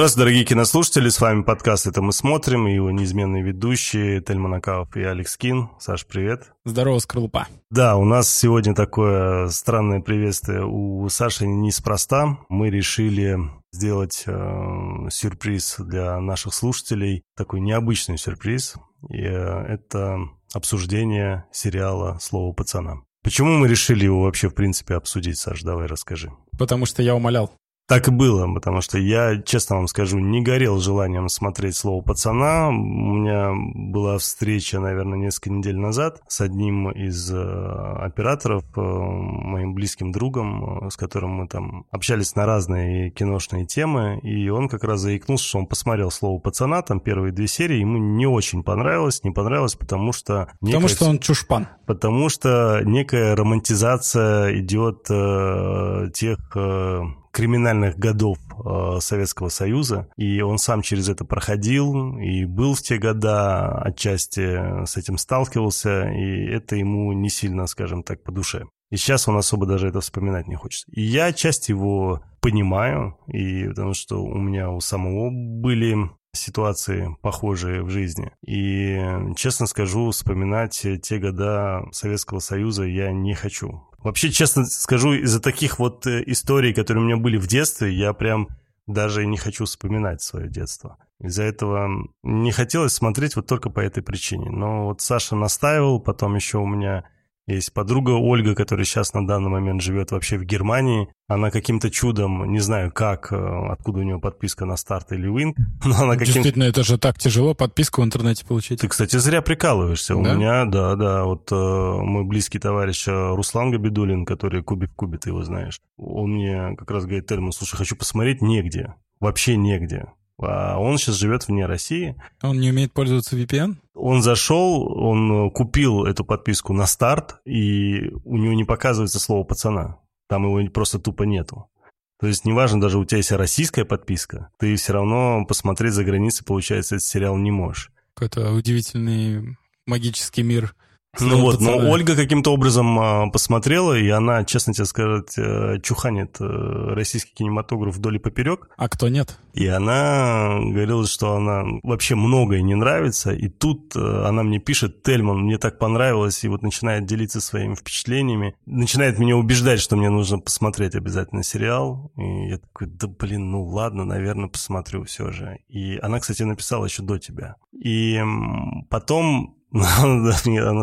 Здравствуйте, дорогие кинослушатели, с вами подкаст «Это мы смотрим» и его неизменные ведущие Тельман Акаов и Алекс Кин. Саш, привет. Здорово, Скорлупа. Да, у нас сегодня такое странное приветствие у Саши неспроста. Мы решили сделать э, сюрприз для наших слушателей, такой необычный сюрприз. И э, это обсуждение сериала «Слово пацана». Почему мы решили его вообще, в принципе, обсудить, Саш? Давай расскажи. Потому что я умолял. Так и было, потому что я, честно вам скажу, не горел желанием смотреть «Слово пацана». У меня была встреча, наверное, несколько недель назад с одним из э, операторов, э, моим близким другом, э, с которым мы там общались на разные киношные темы, и он как раз заикнулся, что он посмотрел «Слово пацана», там первые две серии, ему не очень понравилось, не понравилось, потому что... Потому что он чушпан. Потому что некая романтизация идет э, тех... Э, криминальных годов э, Советского Союза, и он сам через это проходил и был в те года, отчасти с этим сталкивался, и это ему не сильно, скажем так, по душе. И сейчас он особо даже это вспоминать не хочет. И я часть его понимаю, и потому что у меня у самого были ситуации похожие в жизни. И, честно скажу, вспоминать те года Советского Союза я не хочу. Вообще, честно скажу, из-за таких вот э, историй, которые у меня были в детстве, я прям даже не хочу вспоминать свое детство. Из-за этого не хотелось смотреть вот только по этой причине. Но вот Саша настаивал, потом еще у меня есть подруга Ольга, которая сейчас на данный момент живет вообще в Германии. Она каким-то чудом, не знаю как, э, откуда у нее подписка на старт или Win, но она каким Действительно, это же так тяжело подписку в интернете получить. Ты, кстати, зря прикалываешься. Да? У меня, да, да, вот э, мой близкий товарищ э, Руслан Габидулин, который Кубик Куби, ты его знаешь, он мне как раз говорит, Тельман, слушай, хочу посмотреть негде, вообще негде. А он сейчас живет вне России. Он не умеет пользоваться VPN? Он зашел, он купил эту подписку на старт, и у него не показывается слово «пацана». Там его просто тупо нету. То есть неважно, даже у тебя есть российская подписка, ты все равно посмотреть за границей, получается, этот сериал не можешь. Какой-то удивительный магический мир ну вот, но Ольга каким-то образом а, посмотрела, и она, честно тебе сказать, э, чуханит э, российский кинематограф вдоль и поперек. А кто нет? И она говорила, что она вообще многое не нравится, и тут э, она мне пишет, Тельман, мне так понравилось, и вот начинает делиться своими впечатлениями, начинает меня убеждать, что мне нужно посмотреть обязательно сериал, и я такой, да блин, ну ладно, наверное, посмотрю все же. И она, кстати, написала еще до тебя. И потом она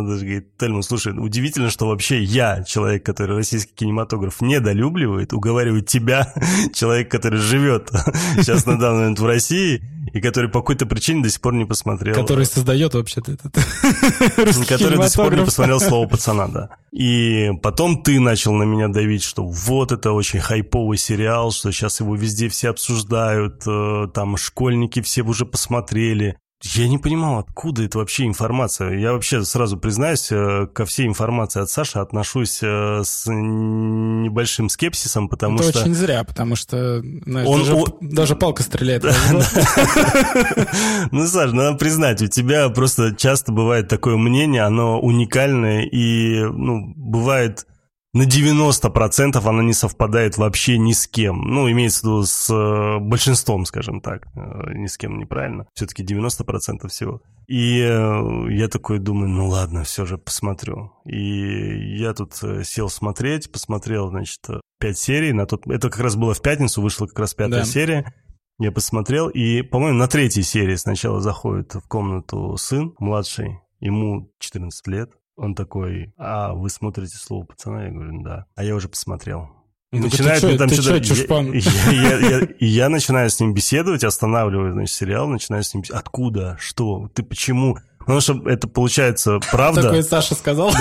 даже говорит, Тельман, слушай, удивительно, что вообще я, человек, который российский кинематограф недолюбливает, уговариваю тебя, человек, который живет сейчас на данный момент в России, и который по какой-то причине до сих пор не посмотрел. Который создает вообще-то этот Который до сих пор не посмотрел «Слово пацана», да. И потом ты начал на меня давить, что вот это очень хайповый сериал, что сейчас его везде все обсуждают, э, там школьники все уже посмотрели. Я не понимал, откуда это вообще информация. Я вообще сразу признаюсь, э, ко всей информации от Саши отношусь э, с небольшим скепсисом, потому это что... очень зря, потому что знаешь, он, даже, он... даже палка стреляет. Ну, Саш, надо признать, у тебя просто часто бывает такое мнение, оно уникальное, и ну, бывает на 90% она не совпадает вообще ни с кем. Ну, имеется в виду с э, большинством, скажем так. Э, ни с кем неправильно. Все-таки 90% всего. И э, я такой думаю, ну ладно, все же посмотрю. И я тут сел смотреть, посмотрел, значит, пять серий. На тот... Это как раз было в пятницу, вышла как раз пятая да. серия. Я посмотрел, и, по-моему, на третьей серии сначала заходит в комнату сын младший, ему 14 лет. Он такой, а вы смотрите слово пацана? Я говорю, да. А я уже посмотрел. И ну, начинает ты там что-то... Чё, я, я, я, я, я начинаю с ним беседовать, останавливаю, значит, сериал, начинаю с ним... Откуда? Что? Ты почему? Потому что это получается правда. Такой Саша сказал.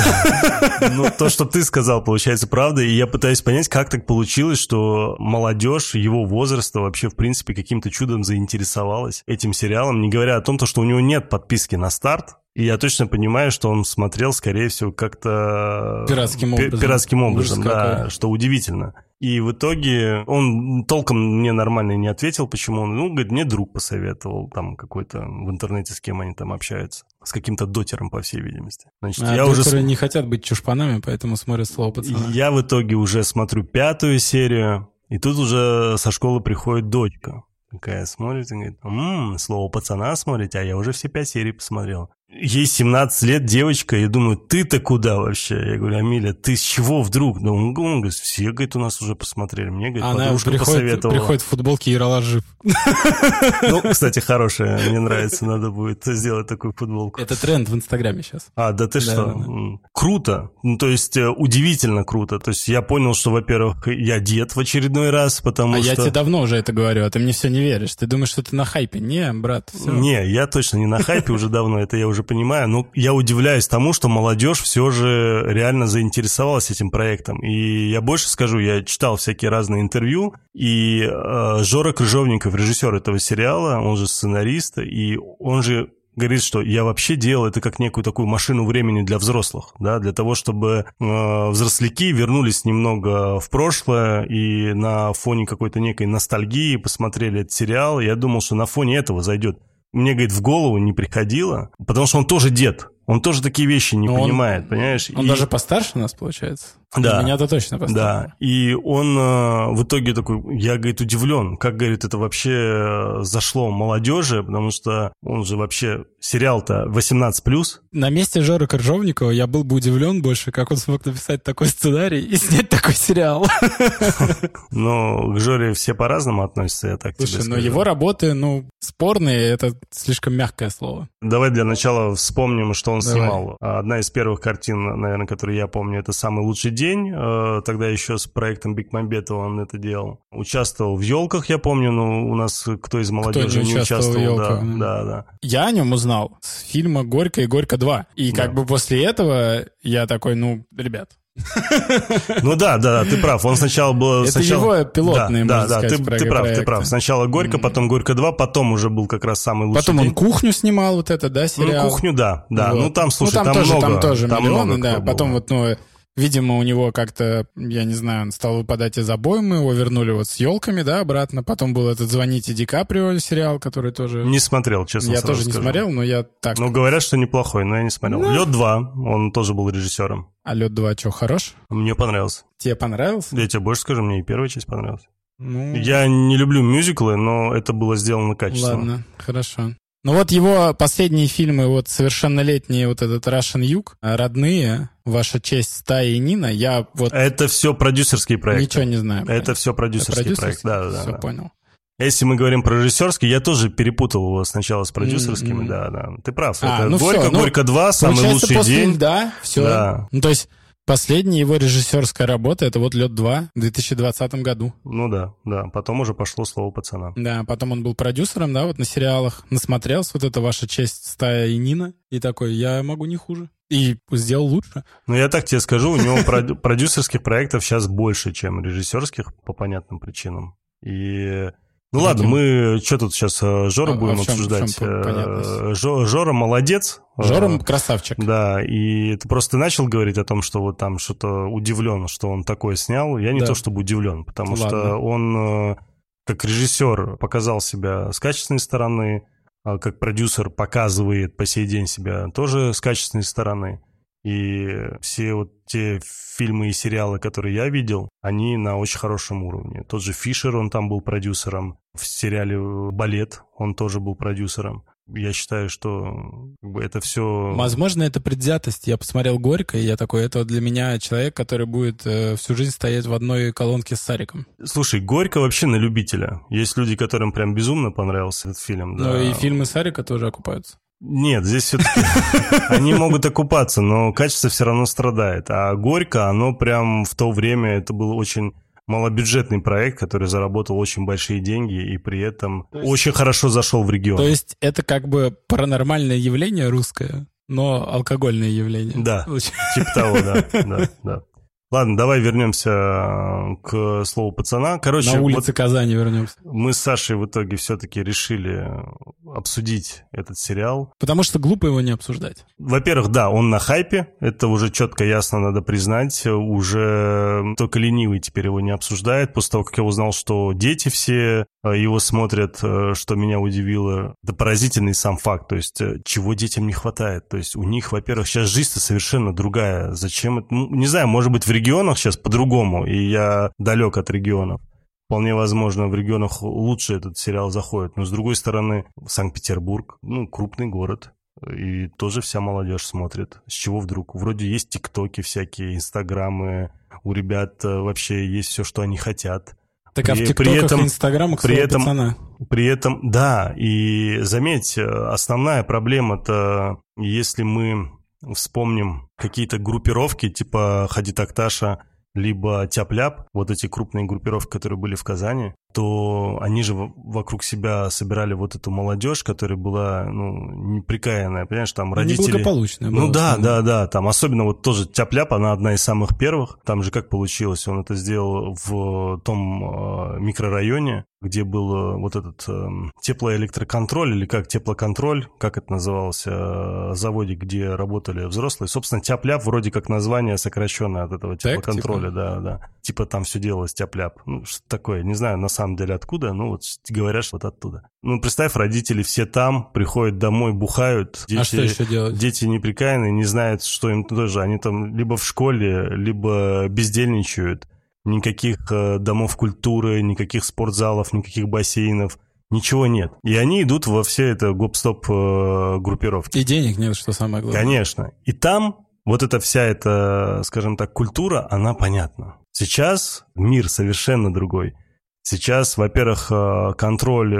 Ну, то, что ты сказал, получается правда. И я пытаюсь понять, как так получилось, что молодежь его возраста вообще, в принципе, каким-то чудом заинтересовалась этим сериалом, не говоря о том, что у него нет подписки на старт, и я точно понимаю, что он смотрел, скорее всего, как-то... Пиратским образом. Пиратским образом, да, что удивительно. И в итоге он толком мне нормально не ответил, почему он, ну, говорит, мне друг посоветовал, там какой-то в интернете, с кем они там общаются. С каким-то дотером, по всей видимости. Значит, а я уже... не хотят быть чушпанами, поэтому смотрят слово пацана. Я в итоге уже смотрю пятую серию, и тут уже со школы приходит дочка. Такая смотрит и говорит, ммм, слово пацана смотрите, а я уже все пять серий посмотрел. Ей 17 лет девочка, я думаю, ты-то куда вообще? Я говорю, Амиля, ты с чего вдруг? Да он, он говорит, все, говорит, у нас уже посмотрели. Мне, говорит, Она подружка приходит, посоветовала. приходит в футболке Ералаш жив. Ну, кстати, хорошая, мне нравится, надо будет сделать такую футболку. Это тренд в Инстаграме сейчас. А, да ты Да, что? да, да. М, Круто. Ну, то есть, э, удивительно круто. То есть, я понял, что, во-первых, я дед в очередной раз, потому а что... я тебе давно уже это говорю, а ты мне все не веришь. Ты думаешь, что ты на хайпе. Не, брат, все. Не, я точно не на хайпе уже давно, это я уже понимаю. Но я удивляюсь тому, что молодежь все же реально заинтересовалась этим проектом. И я больше скажу, я читал всякие разные интервью, и э, Жора Крыжовников, режиссер этого сериала, он же сценарист, и он же говорит, что я вообще делал это как некую такую машину времени для взрослых, да, для того, чтобы э, взросляки вернулись немного в прошлое и на фоне какой-то некой ностальгии посмотрели этот сериал. Я думал, что на фоне этого зайдет. Мне, говорит, в голову не приходило, потому что он тоже дед. Он тоже такие вещи не Но он- понимает, понимаешь? Он И- даже постарше нас, получается. Да. Меня-то точно постарше. Да, и он э, в итоге такой, я, говорит, удивлен, как, говорит, это вообще э, зашло молодежи, потому что он же вообще, сериал-то 18+, На месте Жоры Коржовникова я был бы удивлен больше, как он смог написать такой сценарий и снять такой сериал. но к Жоре все по-разному относятся, я так тебе Слушай, но его работы, ну, спорные, это слишком мягкое слово. Давай для начала вспомним, что он Давай. снимал. Одна из первых картин, наверное, которые я помню, это «Самый лучший день». Э, Тогда еще с проектом Бекмамбетова он это делал. Участвовал в «Елках», я помню, но у нас кто из молодежи не не участвовал участвовал. Да, да. да, да. Я о нем узнал с фильма «Горько» и «Горько 2». И Да. как бы после этого я такой, ну, ребят, Ну да, да, ты прав. Он сначала был... Это сначала... его пилотный, да, можно да, сказать, ты, про- ты прав, ты прав. Сначала «Горько», потом «Горько 2», потом уже был как раз «Самый лучший Потом день». он кухню снимал, вот это, да, Ну, сериал? кухню, да, да. Вот. Ну, там, слушай, там, тоже, много. Там тоже там миллионы, много да. кто. Потом вот, ну, видимо, у него как-то, я не знаю, он стал выпадать из обоймы, его вернули вот с елками, да, обратно. Потом был этот «Звоните Ди Каприо» сериал, который тоже... Не смотрел, честно я тоже не скажу. смотрел, но я так... Ну, говорят, что неплохой, но я не смотрел. Ну. «Лед 2», он тоже был режиссером. А «Лед 2» что, хорош? Мне понравился. Тебе понравился? Я тебе больше скажу, мне и первая часть понравилась. Ну, Я не люблю мюзиклы, но это было сделано качественно. ладно, хорошо. Ну вот его последние фильмы, вот совершеннолетние, вот этот Russian Юг, родные, Ваша честь, Стая и Нина, я вот Это все продюсерские проекты. ничего не знаю. Это все продюсерский проект. Да, да, Все да. понял. Если мы говорим про режиссерский, я тоже перепутал его сначала с продюсерскими, М-м. да, да. Ты прав. А, это ну Горько, всё, ну, Горько 2, самый Получается, лучший после день. льда, все. Да. Ну, то есть последняя его режиссерская работа это вот Лед 2 в 2020 году. Ну да, да. Потом уже пошло слово пацана. Да, потом он был продюсером, да, вот на сериалах. Насмотрелся вот это «Ваша честь, стая и Нина». И такой, я могу не хуже. И сделал лучше. Но я так тебе скажу, у него прод- продюсерских проектов сейчас больше, чем режиссерских по понятным причинам. И ну ладно, мы что тут сейчас Жора А- а будем в чём обсуждать? Э, Жо- Жора молодец. Жора Э, красавчик. Да, и ты просто начал говорить о том, что вот там что-то удивлен, что он такое снял. Я не Да. то чтобы удивлен, потому Ладно. что он э, как режиссер показал себя с качественной стороны, а как продюсер показывает по сей день себя тоже с качественной стороны. И все вот те фильмы и сериалы, которые я видел, они на очень хорошем уровне. Тот же Фишер, он там был продюсером. В сериале «Балет» он тоже был продюсером. Я считаю, что как бы, это все... Возможно, это предвзятость. Я посмотрел «Горько», и я такой, это для меня человек, который будет э, всю жизнь стоять в одной колонке с Сариком. Слушай, Горько вообще на любителя. Есть люди, которым прям безумно понравился этот фильм. Но да. и фильмы Сарика тоже окупаются. Нет, здесь все-таки они могут окупаться, но качество все равно страдает. А Горько, оно прям в то время, это был очень малобюджетный проект, который заработал очень большие деньги и при этом То есть- очень хорошо зашел в регион. То есть это как бы паранормальное явление русское, но алкогольное явление. Да. Типа того, да, да, да. Ладно, давай вернемся э, к слову пацана. Короче, На вот улице Казани вернемся. мы с Сашей в итоге все-таки решили обсудить этот сериал. Потому что глупо его не обсуждать. Во-первых, да, он на хайпе, это уже четко ясно надо признать, уже только ленивый теперь его не обсуждает, после того, как я узнал, что дети все его смотрят, э, что меня удивило, это поразительный сам факт, то есть э, чего детям не хватает, то есть у них, во-первых, сейчас жизнь-то совершенно другая, зачем это, ну, не знаю, может быть в регионах сейчас по-другому, и я далек от регионов, Вполне возможно, в регионах лучше этот сериал заходит. Но, с другой стороны, Санкт-Петербург, ну, крупный город. И тоже вся молодежь смотрит. С чего вдруг? Вроде есть тиктоки всякие, инстаграмы. У ребят э, вообще есть все, что они хотят. Так а в ТикТоках при этом, и Инстаграмах при этом, пацана. При этом, да, и заметь, основная проблема-то, если мы вспомним какие-то группировки, типа Хади Такташа, либо Тяп-Ляп, вот эти крупные группировки, которые были в Казани, то они же вокруг себя собирали вот эту молодежь, которая была, ну, неприкаянная, понимаешь, там родители... Неблагополучная Ну да, да, да, там особенно вот тоже Тяп-Ляп, она одна из самых первых, там же как получилось, он это сделал в том э, микрорайоне, где был э, вот этот э, теплоэлектроконтроль или как теплоконтроль, как это называлось, э, заводик, где работали взрослые. Собственно, тяп-ляп вроде как название сокращенное от этого теплоконтроля, так, типа? да, да. Типа там все делалось тяп-ляп. Ну, что такое, не знаю на самом деле откуда, ну вот говорят, что вот оттуда. Ну, представь, родители все там, приходят домой, бухают. Дети, а что еще делать? Дети неприкаянные, не знают, что им тоже. Они там либо в школе, либо бездельничают никаких э, домов культуры, никаких спортзалов, никаких бассейнов. Ничего нет. И они идут во все это гоп-стоп э, группировки. И денег нет, что самое главное. Конечно. И там вот эта вся эта, скажем так, культура, она понятна. Сейчас мир совершенно другой. Сейчас, во-первых, э, контроль...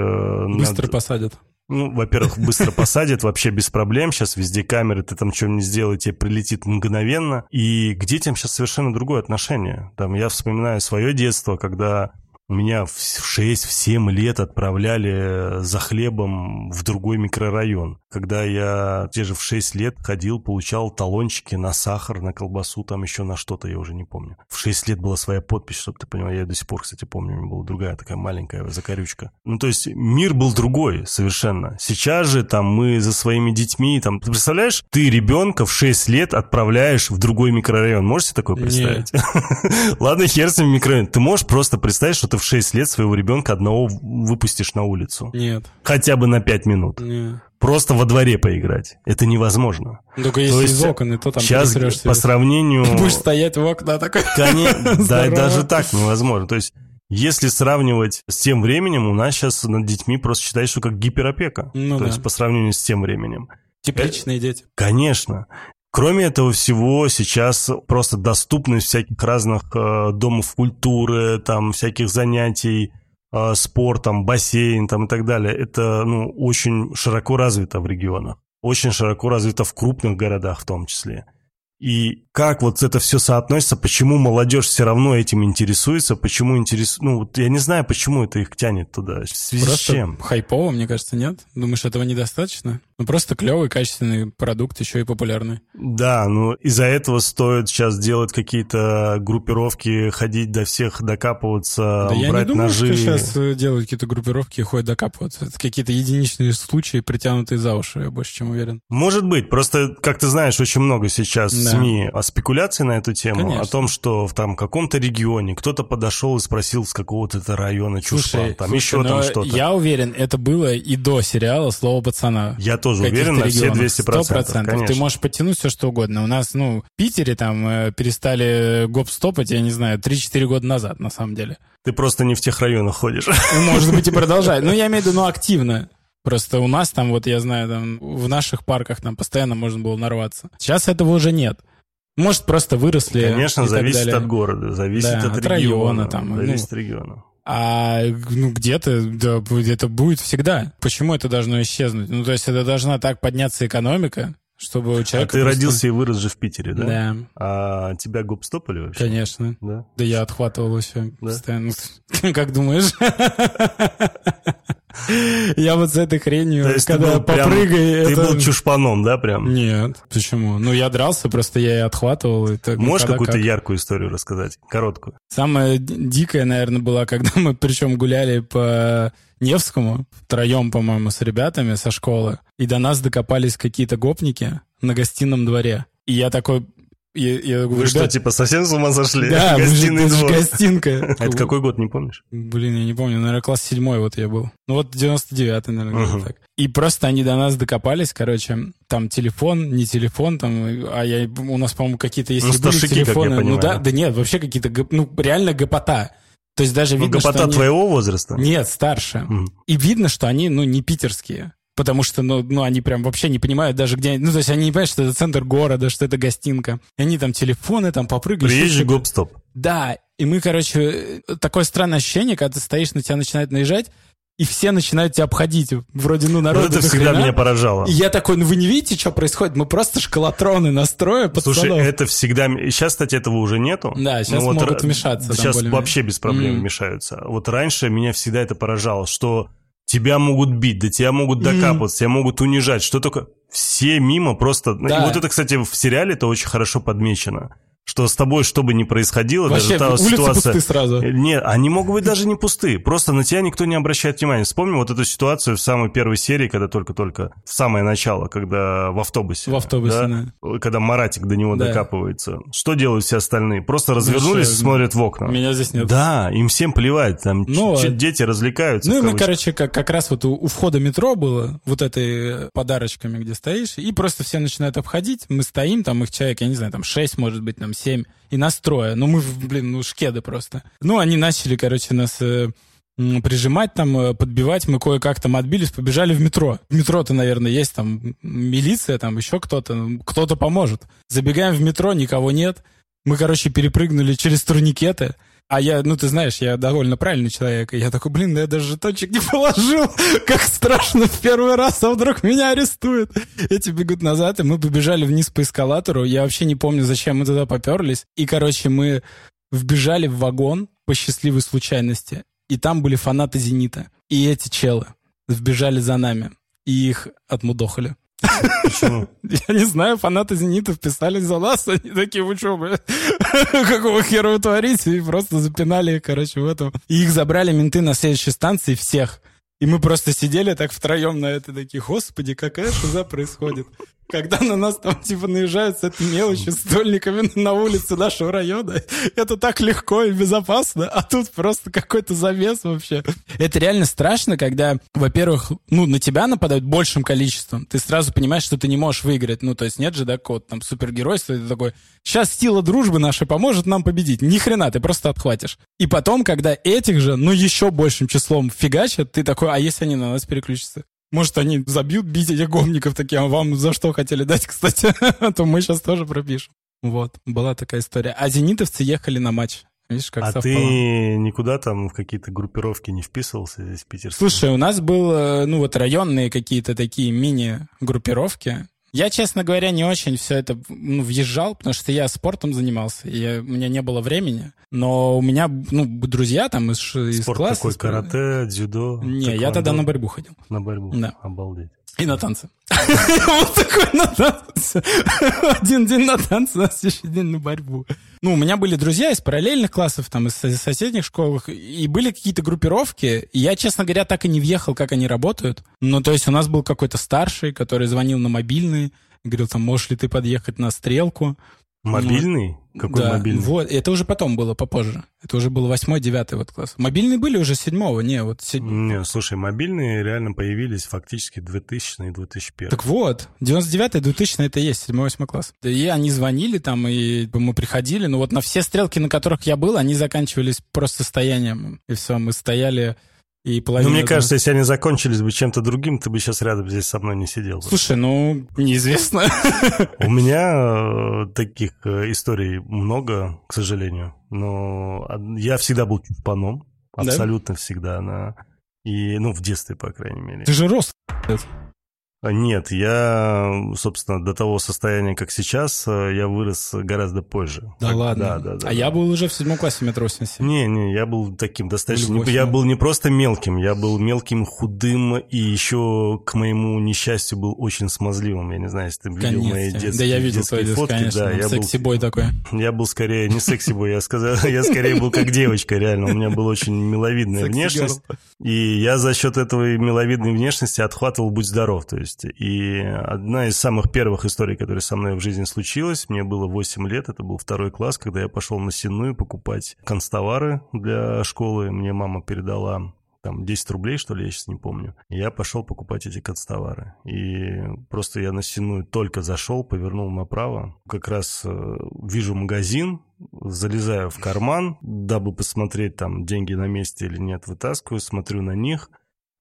Быстро над... посадят. Ну, во-первых, быстро посадят, вообще без проблем. Сейчас везде камеры, ты там что-нибудь сделай, тебе прилетит мгновенно. И к детям сейчас совершенно другое отношение. Там я вспоминаю свое детство, когда меня в 6-7 лет отправляли за хлебом в другой микрорайон. Когда я те же в 6 лет ходил, получал талончики на сахар, на колбасу, там еще на что-то, я уже не помню. В 6 лет была своя подпись, чтобы ты понял. Я до сих пор, кстати, помню, у меня была другая такая маленькая закорючка. Ну, то есть мир был другой совершенно. Сейчас же там мы за своими детьми, там, ты представляешь, ты ребенка в 6 лет отправляешь в другой микрорайон. Можете такое представить? Ладно, хер с ним микрорайон. Ты можешь просто представить, что ты ты в 6 лет своего ребенка одного выпустишь на улицу? Нет. Хотя бы на 5 минут? Нет. Просто во дворе поиграть. Это невозможно. Только если то есть, из окон, и то там Сейчас по сравнению... Ты будешь стоять в окна такой... Конечно, да, даже так невозможно. То есть если сравнивать с тем временем, у нас сейчас над детьми просто считают, что как гиперопека. Ну, То да. есть по сравнению с тем временем. Тепличные дети. Конечно. Кроме этого всего, сейчас просто доступность всяких разных э, домов культуры, там всяких занятий, э, спортом, бассейн там и так далее. Это ну, очень широко развито в регионах. Очень широко развито в крупных городах в том числе. И как вот это все соотносится, почему молодежь все равно этим интересуется, почему интересуется, ну вот я не знаю, почему это их тянет туда, в связи просто с чем. хайпово, мне кажется, нет? Думаешь, этого недостаточно? Ну просто клевый, качественный продукт, еще и популярный. Да, ну из-за этого стоит сейчас делать какие-то группировки, ходить до всех, докапываться, да брать я не думаю, ножи. что сейчас э, делают какие-то группировки и ходят докапываться. Это какие-то единичные случаи, притянутые за уши, я больше чем уверен. Может быть, просто, как ты знаешь, очень много сейчас да. СМИ о спекуляции на эту тему, Конечно. о том, что в там каком-то регионе кто-то подошел и спросил с какого-то это района чушпан, там слушай, еще там что-то. Я уверен, это было и до сериала «Слово пацана». Я тоже уверен на все 200%. 100%. Конечно. Ты можешь подтянуть все, что угодно. У нас, ну, в Питере там э, перестали гоп-стопать, я не знаю, 3-4 года назад, на самом деле. Ты просто не в тех районах ходишь. Может быть, и продолжать. Ну, я имею в виду, ну, активно. Просто у нас там, вот я знаю, там в наших парках там постоянно можно было нарваться. Сейчас этого уже нет. Может, просто выросли. Конечно, зависит от города, зависит да, от, от региона. района. Там, зависит ну, от региона. А ну, где-то да, это будет всегда. Почему это должно исчезнуть? Ну, то есть это должна так подняться экономика, чтобы у человека... А ты просто... родился и вырос же в Питере, да? Да. А тебя гоп-стопали вообще? Конечно. Да? Да я отхватывал все да? постоянно. Как думаешь? Я вот с этой хренью, То есть когда попрыгай... Ты это... был чушпаном, да, прям? Нет. Почему? Ну, я дрался, просто я и отхватывал. Это, Можешь какую-то как. яркую историю рассказать? Короткую. Самая дикая, наверное, была, когда мы причем гуляли по Невскому, втроем, по-моему, с ребятами со школы, и до нас докопались какие-то гопники на гостином дворе. И я такой, я, я говорю, Вы что, типа, совсем с ума сошли? Да, Гостиный двор. гостинка. А это какой год, не помнишь? Блин, я не помню, наверное, класс седьмой вот я был. Ну вот 99-й, наверное, uh-huh. так. И просто они до нас докопались, короче, там телефон, не телефон, там, а я, у нас, по-моему, какие-то, если ну, были телефоны, ну да, да нет, вообще какие-то, ну, реально гопота. То есть даже Ну, видно, что гопота они... твоего возраста? Нет, старше. Мгм. И видно, что они, ну, не питерские. Потому что, ну, ну, они прям вообще не понимают даже, где... они- Ну, то есть они не понимают, что это центр города, что это гостинка. И они там телефоны там попрыгали. Приезжий гоп-стоп. Да, и мы, короче, такое странное ощущение, когда ты стоишь, на тебя начинают наезжать, и все начинают тебя обходить. Вроде, ну, народ Вот это всегда меня поражало. И я такой, ну вы не видите, что происходит? Мы просто шкалатроны настроя пацанов. Слушай, это всегда... Сейчас, кстати, этого уже нету. Да, щас Но могут ра- вмешаться Сейчас более-менее. вообще без проблем Мгм. вмешаются. Вот раньше меня всегда это поражало, что тебя могут бить, да тебя могут докапываться, тебя могут унижать. Что только... Все мимо просто... Да. И вот это, кстати, в сериале это очень хорошо подмечено. Что с тобой, что бы ни происходило, Вообще, даже та ситуация... пусты сразу. Нет, они могут быть даже не пустые. Просто на тебя никто не обращает внимания. Вспомни вот эту ситуацию в самой первой серии, когда только-только... В самое начало, когда в автобусе. В автобусе, да. Когда Маратик до него Да. докапывается. Что делают все остальные? Просто развернулись и Вообще, смотрят в окна. Меня здесь нет. Да, им всем плевать. Там Ну, ч- дети развлекаются. Ну и мы, короче, как, как раз вот у, у входа метро было, вот этой э, подарочками, где стоишь, и просто все начинают обходить, мы стоим, там их человек, я не знаю, там 6, может быть, там 7, и нас трое. Ну мы, блин, ну шкеды просто. Ну они начали, короче, нас э, прижимать там, э, подбивать, мы кое-как там отбились, побежали в метро. В метро-то, наверное, есть там милиция, там еще кто-то, ну, кто-то поможет. Забегаем в метро, никого нет. Мы, короче, перепрыгнули через турникеты. А я, ну ты знаешь, я довольно правильный человек. И я такой, блин, да я даже жетончик не положил. Как страшно в первый раз, а вдруг меня арестуют. Эти бегут назад, и мы побежали вниз по эскалатору. Я вообще не помню, зачем мы туда поперлись. И, короче, мы вбежали в вагон по счастливой случайности. И там были фанаты «Зенита». И эти челы вбежали за нами. И их отмудохали. Почему? Я не знаю, фанаты «Зенита» вписались за нас, они такие, вы что, бля, какого хера вы творите? И просто запинали короче, в этом. И их забрали менты на следующей станции всех. И мы просто сидели так втроем на это, такие, господи, какая шиза происходит. Когда на нас там типа наезжают с этой мелочью, стольниками на улице нашего района, это так легко и безопасно, а тут просто какой-то замес вообще. Это реально страшно, когда, во-первых, ну, на тебя нападают большим количеством, ты сразу понимаешь, что ты не можешь выиграть. Ну, то есть нет же, да, какого-то там супергеройства, и ты такой, сейчас сила дружбы нашей поможет нам победить. Ни хрена, ты просто отхватишь. И потом, когда этих же, ну, еще большим числом фигачат, ты такой, а если они на нас переключатся? Может, они забьют бить этих гомников такие, а вам за что хотели дать, кстати? А то мы сейчас тоже пропишем. Вот, была такая история. А зенитовцы ехали на матч. Видишь, как А совпало. ты никуда там в какие-то группировки не вписывался здесь, в Питерске? Слушай, у нас было, ну вот районные какие-то такие мини-группировки. Я, честно говоря, не очень все это ну, въезжал, потому что я спортом занимался, и я- у меня не было времени. Но у меня, ну, друзья там из, ш- из Спорт класса... какой? из- Карате, дзюдо? Не, я тогда на борьбу ходил. На борьбу? Да. Обалдеть. И на танцы. Вот такой на танцы. Один день на танцы, на следующий день на борьбу. Ну, у меня были друзья из параллельных классов, там, из со- соседних школ, и были какие-то группировки. Я, честно говоря, так и не въехал, как они работают. Ну, то есть у нас был какой-то старший, который звонил на мобильный, говорил, там, можешь ли ты подъехать на стрелку? Мобильный? Какой да, мобильный? вот, это уже потом было, попозже. Это уже был восьмой, девятый вот класс. Мобильные были уже седьмого, не, вот седьмого. Не, слушай, мобильные реально появились фактически 2000 и 2001. Так вот, 99-й, 2000 это и есть, 7-8 класс. Да И они звонили там, и мы приходили, но вот на все стрелки, на которых я был, они заканчивались просто стоянием. И все, мы стояли, и Ну, половина... мне кажется, если они закончились бы чем-то другим, ты бы сейчас рядом здесь со мной не сидел. бы. Слушай, ну, неизвестно. У меня э, таких э, историй много, к сожалению. Но я всегда был чупаном. Да? Абсолютно всегда. На... И, ну, в детстве, по крайней мере. Ты же рос. А, Нет, я, собственно, до того состояния, как сейчас, э, я вырос гораздо позже. Да Так, ладно. Да, да, да. а я был уже в седьмом классе метро 87. Не, не, я был таким достаточно... Восемь. Я был не просто мелким, я был мелким, худым, и еще, к моему несчастью, был очень смазливым. Я не знаю, если ты видел мои Конечно. детские, Да я видел твои фотки. конечно. Да, я был, Секси-бой такой. я был скорее не секси-бой, я сказал, я скорее был как девочка, реально. У меня была очень миловидная внешность. И я за счет этого миловидной внешности отхватывал «Будь здоров». То есть, и одна из самых первых историй, которая со мной в жизни случилась, мне было 8 лет, это был второй класс, когда я пошел на Сенную покупать констовары для школы. Мне мама передала там 10 рублей, что ли, я сейчас не помню. Я пошел покупать эти канцтовары. И просто я на стену только зашел, повернул направо. Как раз э, вижу магазин, залезаю в карман, дабы посмотреть, там деньги на месте или нет, вытаскиваю, смотрю на них,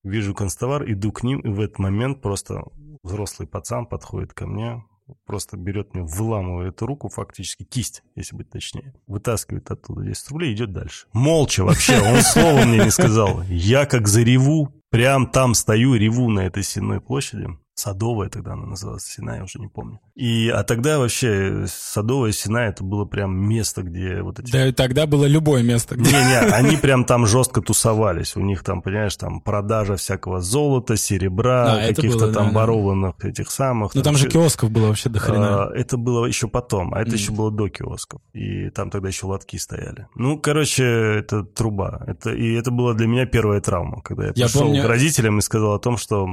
вижу констовар, иду к ним, и в этот момент просто взрослый пацан подходит ко мне, просто берет мне, выламывает руку, фактически кисть, если быть точнее, вытаскивает оттуда 10 рублей идет дальше. Молча вообще, он слова мне не сказал. Я как зареву, прям там стою, реву на этой сенной площади. Садовая тогда она называлась, Сина, я уже не помню. И, а тогда вообще Садовая Сина это было прям место, где вот эти... Да, тогда было любое место. Не-не, они прям там жестко тусовались. У них там, понимаешь, там продажа всякого золота, серебра, да, каких-то там да, ворованных да. этих самых. Ну там, там же киосков было вообще до хрена. А, это было еще потом, а это mm. еще было до киосков. И там тогда еще лотки стояли. Ну, короче, это труба. Это, и это была для меня первая травма, когда я, я пришел помню... к родителям и сказал о том, что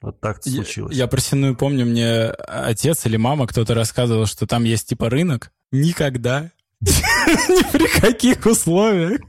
вот так случилось. Я, я про Сенную помню, мне отец или мама кто-то рассказывал, что там есть типа рынок. Никогда, ни при каких условиях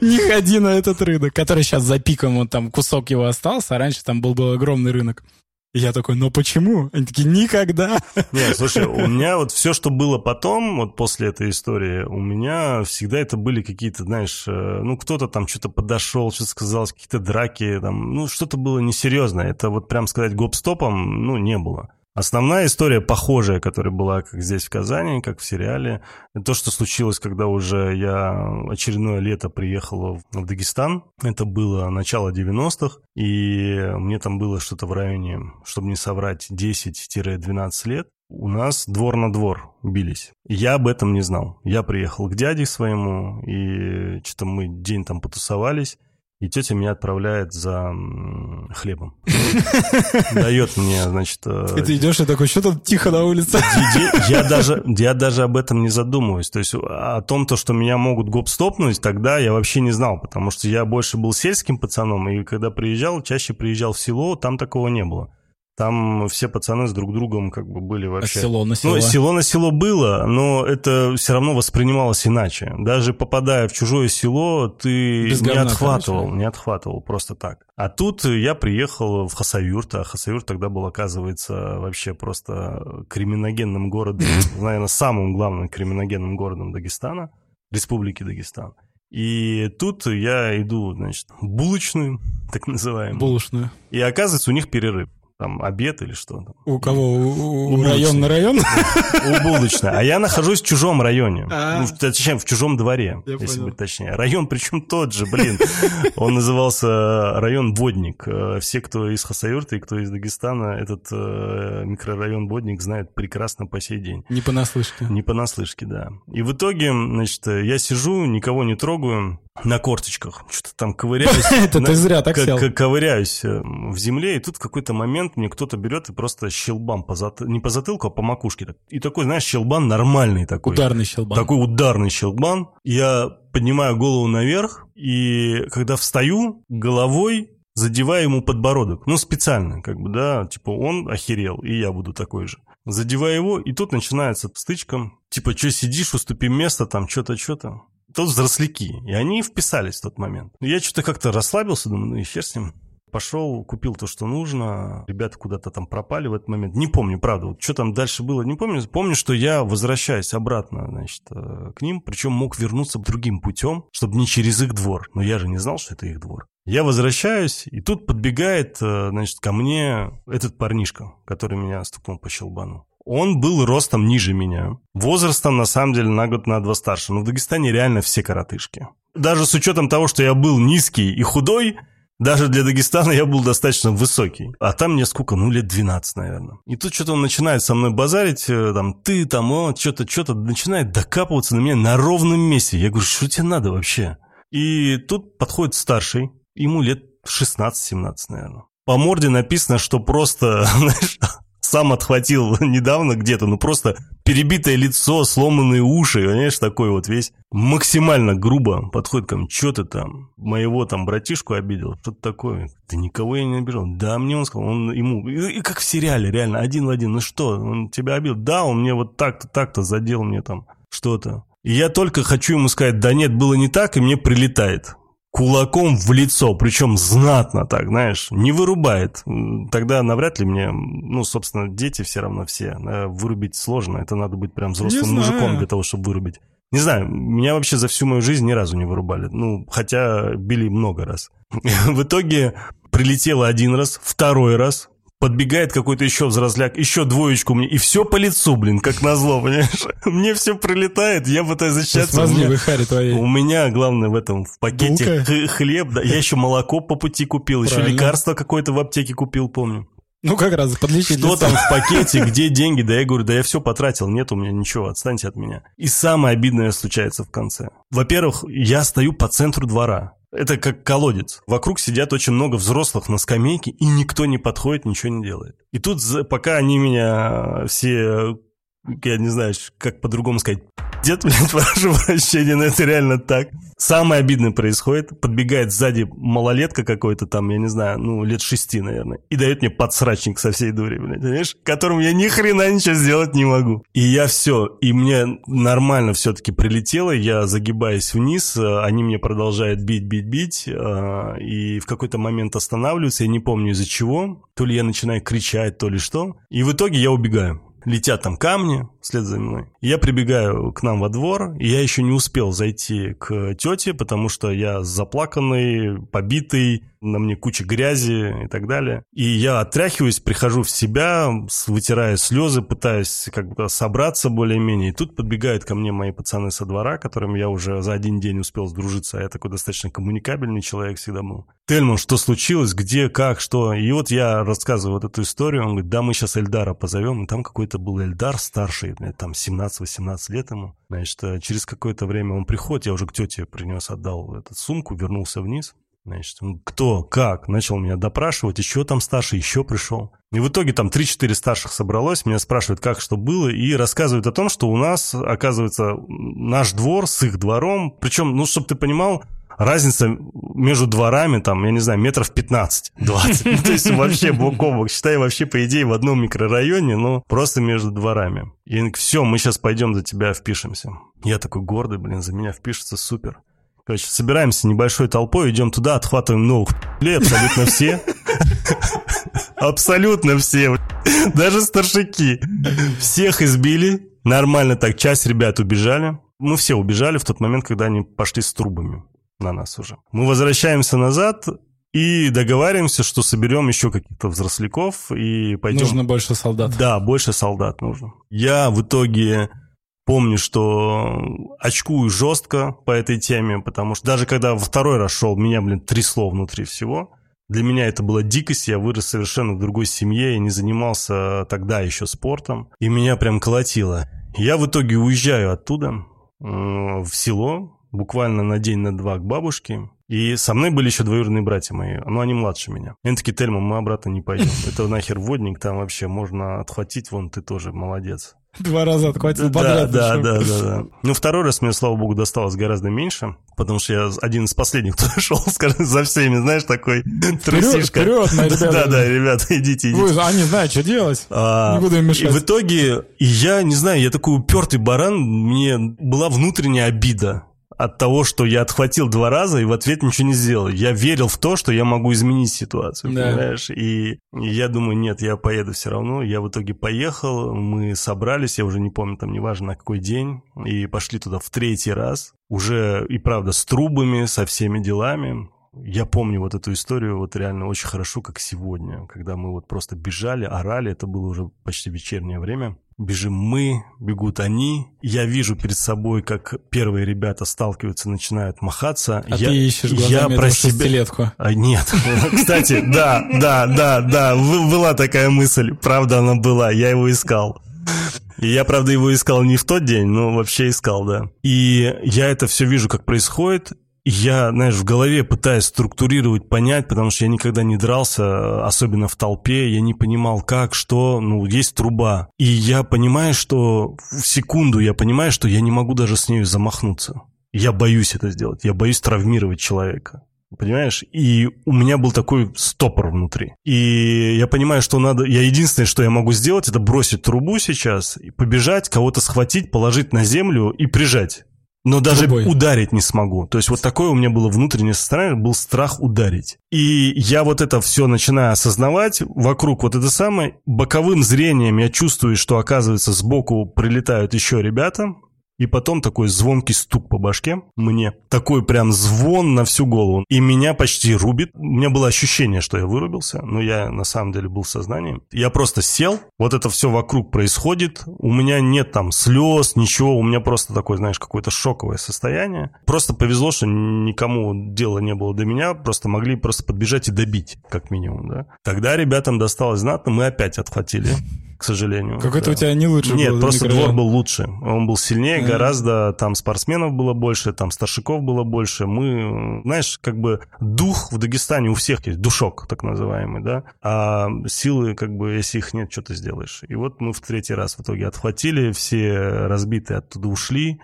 не ходи на этот рынок, который сейчас за пиком, вот там кусок его остался, а раньше там был, был огромный рынок. И я такой, но почему? Они такие, никогда. Не, слушай, у меня вот все, что было потом, вот после этой истории, у меня всегда это были какие-то, знаешь, э, ну, кто-то там что-то подошел, что-то сказал, какие-то драки, там, ну, что-то было несерьезное. Это вот прям сказать гоп-стопом, ну, не было. Основная история похожая, которая была как здесь в Казани, как в сериале, то, что случилось, когда уже я очередное лето приехал в Дагестан. Это было начало 90-х, и мне там было что-то в районе, чтобы не соврать, 10-12 лет. У нас двор на двор бились. Я об этом не знал. Я приехал к дяде своему, и что-то мы день там потусовались. И тетя меня отправляет за хлебом. Дает мне, значит... Э, и ты идешь и такой, что там тихо на улице? Я даже, я даже об этом не задумываюсь. То есть о том, то, что меня могут гоп-стопнуть, тогда я вообще не знал, потому что я больше был сельским пацаном, и когда приезжал, чаще приезжал в село, там такого не было. Там все пацаны с друг другом как бы были вообще... А село на село? Ну, село на село было, но это все равно воспринималось иначе. Даже попадая в чужое село, ты Без не отхватывал, короче. не отхватывал просто так. А тут я приехал в Хасавюрт, а Хасавюрт тогда был, оказывается, вообще просто криминогенным городом, наверное, самым главным криминогенным городом Дагестана, Республики Дагестан. И тут я иду, значит, булочную, так называемую. Булочную. И оказывается, у них перерыв там обед или что там. У кого? У, у район на район? У булочной. А я нахожусь в чужом районе. А. Ну, точнее, в чужом дворе, если быть точнее. Район причем тот же, блин. Он назывался район Водник. Э, все, кто из Хасавюрта и кто из Дагестана, этот э, микрорайон Водник знают прекрасно по сей день. Не понаслышке. Не понаслышке, да. И в итоге, значит, я сижу, никого не трогаю, на корточках, что-то там ковыряюсь. Это ты зря так сел. Ковыряюсь э, в земле, и тут в какой-то момент мне кто-то берет и просто щелбан, по зат... не по затылку, а по макушке. И такой, знаешь, щелбан нормальный такой. Ударный щелбан. Такой ударный щелбан. Я поднимаю голову наверх, и когда встаю, головой задеваю ему подбородок. Ну, специально, как бы, да, типа он охерел, и я буду такой же. Задеваю его, и тут начинается стычка. Типа, что сидишь, уступи место, там, что-то, что-то тут взросляки, и они вписались в тот момент. Я что-то как-то расслабился, думаю, ну и хер с ним. Пошел, купил то, что нужно. Ребята куда-то там пропали в этот момент. Не помню, правда, вот что там дальше было, не помню. Помню, что я возвращаюсь обратно, значит, э, к ним, причем мог вернуться другим путем, чтобы не через их двор. Но я же не знал, что это их двор. Я возвращаюсь, и тут подбегает, э, значит, ко мне этот парнишка, который меня стукнул по щелбану. Он был ростом ниже меня. Возрастом, на самом деле, на год, на два старше. Но в Дагестане реально все коротышки. Даже с учетом того, что я был низкий и худой, даже для Дагестана я был достаточно высокий. А там мне сколько? Ну, лет 12, наверное. И тут что-то он начинает со мной базарить, э, там, ты, там, он, что-то, что-то, начинает докапываться на меня на ровном месте. Я говорю, что тебе надо вообще? И тут подходит старший, ему лет 16-17, наверное. По морде написано, что просто, знаешь, сам отхватил недавно где-то, ну просто перебитое лицо, сломанные уши, понимаешь, такой вот весь максимально грубо подходит ко мне, что ты там, моего там братишку обидел, что-то такое. Да никого я не обижал. Да, мне он сказал, он ему, и, и как в сериале, реально, один в один, ну что, он тебя обидел? Да, он мне вот так-то, так-то задел мне там что-то. И я только хочу ему сказать, да нет, было не так, и мне прилетает. Кулаком в лицо, причем знатно так, знаешь, не вырубает. Тогда навряд ли мне, ну, собственно, дети все равно все, э, вырубить сложно, это надо быть прям взрослым мужиком для того, чтобы вырубить. Не знаю, меня вообще за всю мою жизнь ни разу не вырубали. Ну, хотя били много раз. В итоге прилетело один раз, второй раз, подбегает какой-то еще взросляк, еще двоечку мне, и все по лицу, блин, как назло, понимаешь? Мне все прилетает, я пытаюсь защищаться. У меня, хари твоей. у меня, главное, в этом, в пакете хлеб, да, я еще молоко по пути купил, Правильно. еще лекарство какое-то в аптеке купил, помню. Ну, как раз, подлечить. Что там в пакете, где деньги? Да я говорю, да я все потратил, нет у меня ничего, отстаньте от меня. И самое обидное случается в конце. Во-первых, я стою по центру двора. Это как колодец. Вокруг сидят очень много взрослых на скамейке, и никто не подходит, ничего не делает. И тут, пока они меня все, я не знаю, как по-другому сказать, Дед, блядь, прошу прощения, но это реально так. Самое обидное происходит. Подбегает сзади малолетка какой-то там, я не знаю, ну, лет шести, наверное. И дает мне подсрачник со всей дури, блядь, понимаешь? Которым я ни хрена ничего сделать не могу. И я все. И мне нормально все-таки прилетело. Я загибаюсь вниз. Э, они мне продолжают бить, бить, бить. Э, и в какой-то момент останавливаются. Я не помню из-за чего. То ли я начинаю кричать, то ли что. И в итоге я убегаю летят там камни вслед за мной. Я прибегаю к нам во двор, и я еще не успел зайти к тете, потому что я заплаканный, побитый, на мне куча грязи и так далее. И я отряхиваюсь, прихожу в себя, вытираю слезы, пытаюсь как бы собраться более-менее. И тут подбегают ко мне мои пацаны со двора, которым я уже за один день успел сдружиться, я такой достаточно коммуникабельный человек всегда был. Тельман, что случилось, где, как, что? И вот я рассказываю вот эту историю, он говорит, да, мы сейчас Эльдара позовем, и там какой-то был Эльдар старший, там 17-18 лет ему. Значит, э, через какое-то время он приходит, я уже к тете принес, отдал эту сумку, вернулся вниз. Значит, кто, как, начал меня допрашивать, еще там старший, еще пришел. И в итоге там 3-4 старших собралось, меня спрашивают, как что было, и рассказывают о том, что у нас, оказывается, наш двор с их двором, причем, ну, чтобы ты понимал, разница между дворами, там, я не знаю, метров 15-20. То есть вообще бок о бок. Считай, вообще, по идее, в одном микрорайоне, но просто между дворами. И все, мы сейчас пойдем за тебя впишемся. Я такой гордый, блин, за меня впишется, супер. Короче, собираемся небольшой толпой, идем туда, отхватываем новых абсолютно все. Абсолютно все. Даже старшики. Всех избили. Нормально так, часть ребят убежали. Мы все убежали в тот момент, когда они пошли с трубами на нас уже. Мы возвращаемся назад, и договариваемся, что соберем еще каких-то взросляков и пойдем... Нужно больше солдат. Да, больше солдат нужно. Я в итоге помню, что очкую жестко по этой теме, потому что даже когда во второй раз шел, меня, блин, трясло внутри всего. Для меня это была дикость, я вырос совершенно в другой семье, я не занимался тогда еще спортом, и меня прям колотило. Я в итоге уезжаю оттуда в село, буквально на день, на два к бабушке, и со мной были еще двоюродные братья мои, но они младше меня. Они такие, Тельма, мы обратно не пойдем. Это нахер водник, там вообще можно отхватить, вон ты тоже молодец. Два раза отхватил подряд. Да, да, да, да, да. Ну, второй раз мне, слава богу, досталось гораздо меньше, потому что я один из последних, кто шел, скажем, за всеми, знаешь, такой трусишка. Вперед, вперед ребята. Да, да, ребята, идите, идите. Вы, они знают, что делать. А, не буду им мешать. И в итоге, я не знаю, я такой упертый баран, мне была внутренняя обида от того, что я отхватил два раза и в ответ ничего не сделал. Я верил в то, что я могу изменить ситуацию, да. понимаешь? И, я думаю, нет, я поеду все равно. Я в итоге поехал, мы собрались, я уже не помню, там, неважно на какой день, и пошли туда в третий раз. Уже и правда с трубами, со всеми делами. Я помню вот эту историю вот реально очень хорошо, как сегодня, когда мы вот просто бежали, орали, это было уже почти вечернее время. Бежим мы, бегут они. Я вижу перед собой, как первые ребята сталкиваются, начинают махаться. А я, ты ищешь глазами я про себя... А, нет. Кстати, да, да, да, да, была такая мысль. Правда, она была. Я его искал. И я, правда, его искал не в тот день, но вообще искал, да. И я это все вижу, как происходит, я, знаешь, в голове пытаюсь структурировать, понять, потому что я никогда не дрался, особенно в толпе, я не понимал, как, что, ну, есть труба. И я понимаю, что в секунду я понимаю, что я не могу даже с ней замахнуться. Я боюсь это сделать, я боюсь травмировать человека. Понимаешь? И у меня был такой стопор внутри. И я понимаю, что надо... Я единственное, что я могу сделать, это бросить трубу сейчас, и побежать, кого-то схватить, положить на землю и прижать но даже Любой. ударить не смогу. То есть вот такое у меня было внутреннее состояние, был страх ударить. И я вот это все начинаю осознавать, вокруг вот это самое, боковым зрением я чувствую, что оказывается сбоку прилетают еще ребята, и потом такой звонкий стук по башке мне. Такой прям звон на всю голову. И меня почти рубит. У меня было ощущение, что я вырубился, но я на самом деле был в сознании. Я просто сел, вот это все вокруг происходит. У меня нет там слез, ничего. У меня просто такое, знаешь, какое-то шоковое состояние. Просто повезло, что никому дела не было до меня. Просто могли просто подбежать и добить, как минимум, да. Тогда ребятам досталось знатно, мы опять отхватили к сожалению. Какой-то да. у тебя не лучше Нет, был просто микрорайон. двор был лучше. Он был сильнее, Мгм. гораздо там спортсменов было больше, там старшиков было больше. Мы, знаешь, как бы дух в Дагестане у всех есть, душок так называемый, да. А силы, как бы, если их нет, что ты сделаешь? И вот мы в третий раз в итоге отхватили, все разбитые оттуда ушли.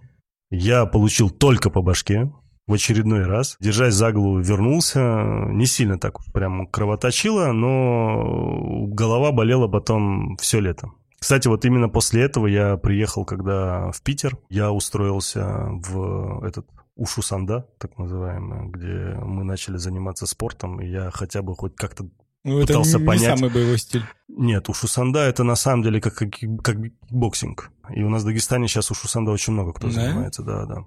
Я получил только по башке, в очередной раз. Держась за голову, вернулся. Не сильно так прям кровоточило, но голова болела потом все лето. Кстати, вот именно после этого я приехал, когда в Питер, я устроился в этот Ушу Санда, так называемый, где мы начали заниматься спортом, и я хотя бы хоть как-то Ну, это пытался не, не понять. самый боевой стиль. нет, ушусанда это на самом деле как, как, как боксинг. И у нас в Дагестане сейчас ушусанда очень много кто Да? занимается, да, да.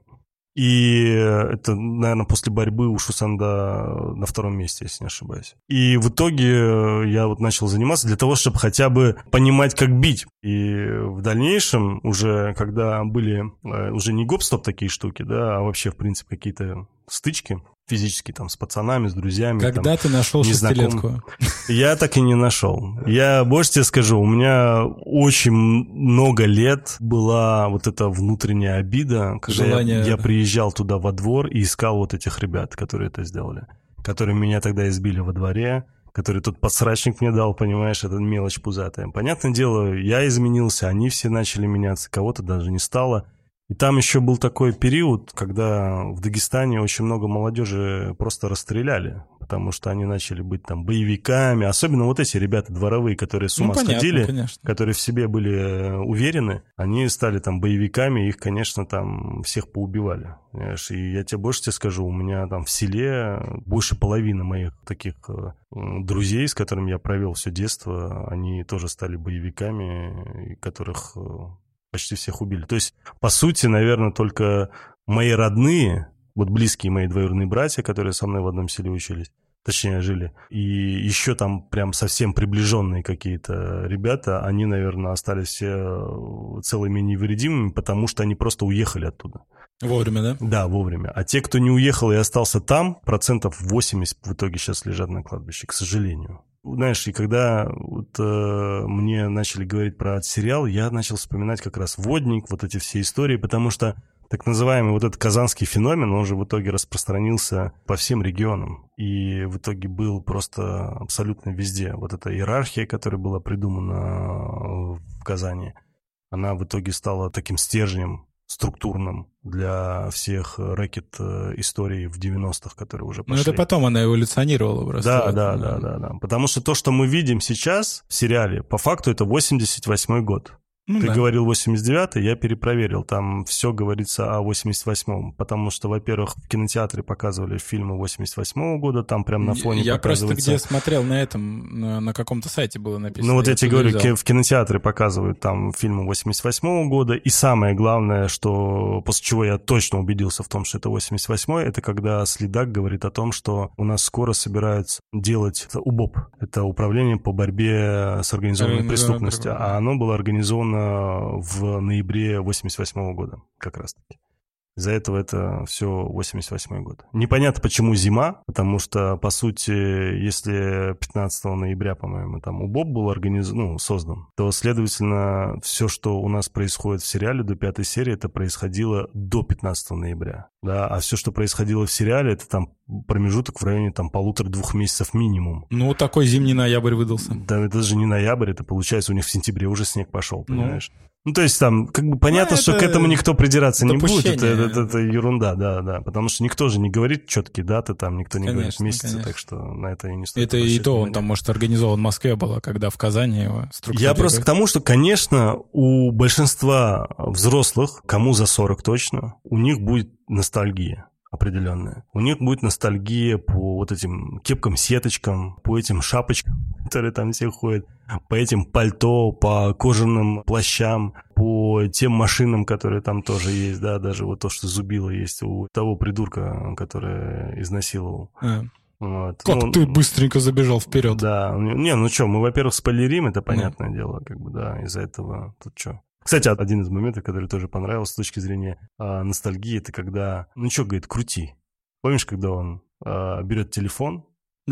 И это, наверное, после борьбы ушусанда на втором месте, если не ошибаюсь. И в итоге я вот начал заниматься для того, чтобы хотя бы понимать, как бить. И в дальнейшем уже, когда были э, уже не гоп-стоп такие штуки, да, а вообще, в принципе, какие-то стычки физические там с пацанами, с друзьями. там, Когда ты нашел шестилетку? я так и не нашел. Я больше тебе скажу, у меня очень много лет была вот эта внутренняя обида, когда я- Желание- я, приезжал туда во двор и искал вот этих ребят, которые это сделали, которые меня тогда избили во дворе, который тут подсрачник мне дал, понимаешь, это мелочь пузатая. Понятное дело, я изменился, они все начали меняться, кого-то даже не стало. И там еще был такой период, когда в Дагестане очень много молодежи просто расстреляли, потому что они начали быть там боевиками, особенно вот эти ребята дворовые, которые с ума ну, понятно, сходили, конечно. которые в себе были э, уверены, они стали там боевиками, их, конечно, там всех поубивали. Понимаешь? И я тебе больше тебе скажу, у меня там в селе больше половины моих таких э, друзей, с которыми я провел все детство, они тоже стали боевиками, которых э, почти всех убили. То есть, по сути, наверное, только мои родные, вот близкие мои двоюродные братья, которые со мной в одном селе учились, точнее, жили, и еще там прям совсем приближенные какие-то ребята, они, наверное, остались все э, целыми невредимыми, потому что они просто уехали оттуда. Вовремя, да? Да, вовремя. А те, кто не уехал и остался там, процентов 80 в итоге сейчас лежат на кладбище, к сожалению. Знаешь, и когда вот, э, мне начали говорить про сериал, я начал вспоминать как раз «Водник», вот эти все истории, потому что так называемый вот этот казанский феномен, он же в итоге распространился по всем регионам. И в итоге был просто абсолютно везде. Вот эта иерархия, которая была придумана в Казани, она в итоге стала таким стержнем структурным для всех рэкет э, историй в 90-х, которые уже Ну, пошли. это потом она эволюционировала просто. Да, да, да, да, да. Потому что то, что мы видим сейчас в сериале, по факту это 88 год. Ну Ты да. говорил 89-й, я перепроверил. Там все говорится о 88-м. Потому что, во-первых, в кинотеатре показывали фильмы 88-го года, там прям на фоне Я просто показывается... где смотрел на этом, на, на каком-то сайте было написано. Ну вот я тебе оттуда говорю, взял. в кинотеатре показывают там фильмы 88 года, и самое главное, что после чего я точно убедился в том, что это 88 это когда Следак говорит о том, что у нас скоро собираются делать УБОП, это управление по борьбе с организованной преступностью. а оно было организовано в ноябре 88 года как раз-таки. Из-за этого это все 88 год. Непонятно, почему зима, потому что, по сути, если 15 ноября, по-моему, там УБОП был организ... ну, создан, то, следовательно, все, что у нас происходит в сериале до пятой серии, это происходило до 15 ноября. Да? А все, что происходило в сериале, это там промежуток в районе там полутора-двух месяцев минимум. Ну, такой зимний ноябрь выдался. Да, это же не ноябрь, это получается у них в сентябре уже снег пошел, ну. понимаешь? Ну. Ну, то есть там, как бы понятно, ну, что к этому никто придираться не будет. Это, это, это, ерунда, да, да. Потому что никто же не говорит четкие даты, там никто не конечно, говорит месяцы, конечно. так что на это и не стоит. Это и то, он там, может, организован в Москве было, когда в Казани его Я просто к тому, что, конечно, у большинства взрослых, кому за 40 точно, у них будет ностальгия определенная. У них будет ностальгия по вот этим кепкам-сеточкам, по этим шапочкам, которые там все ходят, по этим пальто, по кожаным плащам, по тем машинам, которые там тоже есть, да, даже вот то, что зубило есть у того придурка, который изнасиловал. А. Вот. Как ну, ты быстренько забежал вперед. Да. Не, ну что, мы, во-первых, спойлерим, это понятное да. дело, как бы, да, из-за этого тут что. Кстати, один из моментов, который тоже понравился с точки зрения а, ностальгии, это когда, ну что, говорит, крути. Помнишь, когда он а, берет телефон?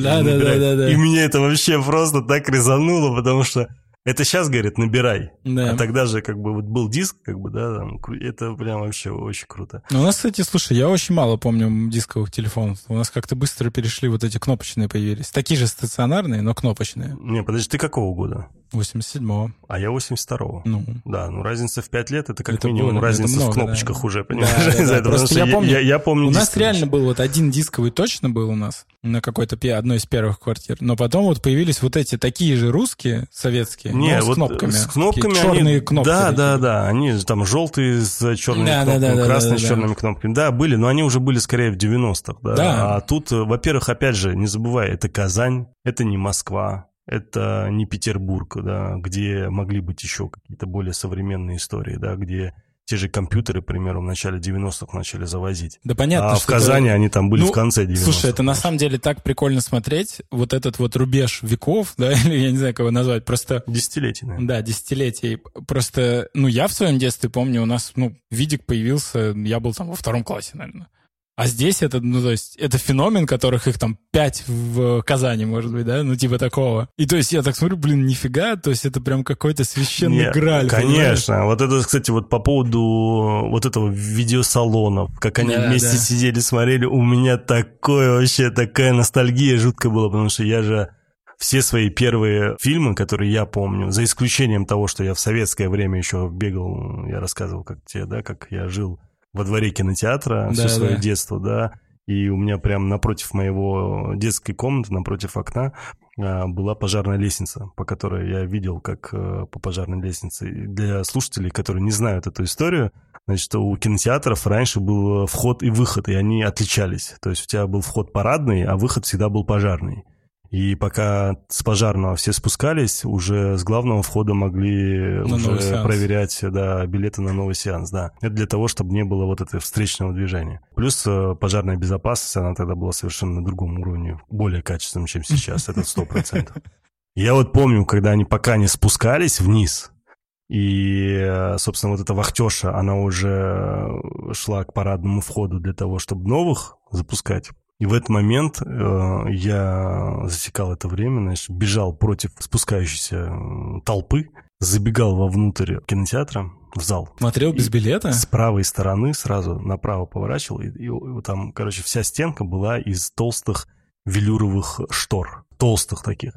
Да, да, да, да, да. И меня это вообще просто так резануло, потому что это сейчас, говорит, набирай. Да. А тогда же как бы вот был диск, как бы, да, там, это прям вообще очень круто. Ну, у нас, кстати, слушай, я очень мало помню дисковых телефонов. У нас как-то быстро перешли вот эти кнопочные появились. Такие же стационарные, но кнопочные. Не, подожди, ты какого года? 87-го. А я 82-го. Ну. Да, ну разница в 5 лет, это как это минимум было, разница много, в кнопочках да. уже, понимаешь? Да, да, да. Просто я помню, я, я помню у нас реально был вот один дисковый точно был у нас на какой-то одной из первых квартир. Но потом вот появились вот эти такие же русские, советские, Не, но вот с кнопками. С кнопками черные они, кнопки. Да, такие. да, да. Они там желтые с черными да, кнопками, да, да, красные да, да, с черными да. кнопками. Да, были, но они уже были скорее в 90-х. Да. да. А тут, во-первых, опять же, не забывай, это Казань, это не Москва это не Петербург, да, где могли быть еще какие-то более современные истории, да, где те же компьютеры, к примеру, в начале 90-х начали завозить. Да понятно. А в Казани это... они там были ну, в конце 90-х. Слушай, это на самом деле так прикольно смотреть. Вот этот вот рубеж веков, да, или я не знаю, как его назвать, просто... Десятилетий, наверное. Да, десятилетий. Просто, ну, я в своем детстве помню, у нас, ну, видик появился, я был там во втором классе, наверное. А здесь это, ну, то есть, это феномен, которых их там пять в Казани, может быть, да? Ну, типа такого. И то есть я так смотрю, блин, нифига, то есть это прям какой-то священный Нет, граль. Конечно. Понимаешь? Вот это, кстати, вот по поводу вот этого видеосалона, как они да, вместе да. сидели, смотрели, у меня такое вообще, такая ностальгия жуткая была, потому что я же все свои первые фильмы, которые я помню, за исключением того, что я в советское время еще бегал, я рассказывал, как тебе, да, как я жил во дворе кинотеатра да, все свое да. детство, да, и у меня прямо напротив моего детской комнаты, напротив окна, а, была пожарная лестница, по которой я видел, как э, по пожарной лестнице. Для слушателей, которые не знают эту историю, значит, у кинотеатров раньше был вход и выход, и они отличались. То есть у тебя был вход парадный, а выход всегда был пожарный. И пока с пожарного все спускались, уже с главного входа могли на уже проверять да, билеты на новый сеанс. Да. Это для того, чтобы не было вот этого встречного движения. Плюс э, пожарная безопасность, она тогда была совершенно на другом уровне, более качественном, чем сейчас, это сто процентов. Я вот помню, когда они пока не спускались вниз, и, э, собственно, вот эта вахтеша, она уже шла к парадному входу для того, чтобы новых запускать. И в этот момент э, я засекал это время, знаешь, бежал против спускающейся толпы, забегал вовнутрь кинотеатра, в зал. Смотрел без билета? С правой стороны сразу направо поворачивал, и, и, и там, короче, вся стенка была из толстых велюровых штор, толстых таких.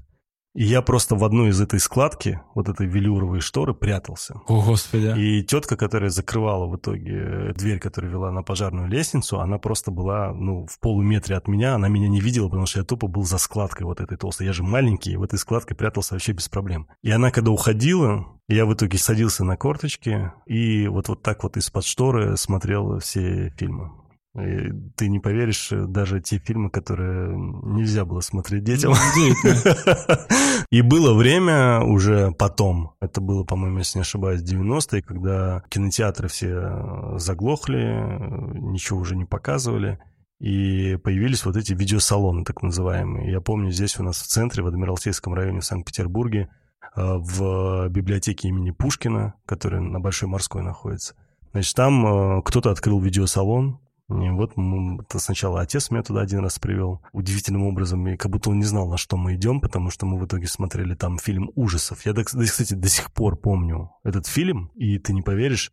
И я просто в одну из этой складки, вот этой велюровой шторы, прятался. О, Господи. И тетка, которая закрывала в итоге э, дверь, которая вела на пожарную лестницу, она просто была, ну, в полуметре от меня, она меня не видела, потому что я тупо был за складкой вот этой толстой. Я же маленький, и в этой складке прятался вообще без проблем. И она, когда уходила, я в итоге садился на корточки и вот, вот так вот из-под шторы смотрел все фильмы. И ты не поверишь, э, даже те фильмы, которые нельзя было смотреть детям. И было время уже потом, это было, по-моему, если не ошибаюсь, 90-е, когда кинотеатры все э, заглохли, э, ничего уже не показывали. И появились вот эти видеосалоны, так называемые. Я помню, здесь у нас в центре, в Адмиралтейском районе в Санкт-Петербурге, в библиотеке имени Пушкина, которая на Большой Морской находится. Значит, там кто-то открыл видеосалон, и вот сначала отец меня туда один раз привел. Удивительным образом, и как будто он не знал, на что мы идем, потому что мы в итоге смотрели там фильм ужасов. Я, кстати, до сих пор помню этот фильм, и ты не поверишь,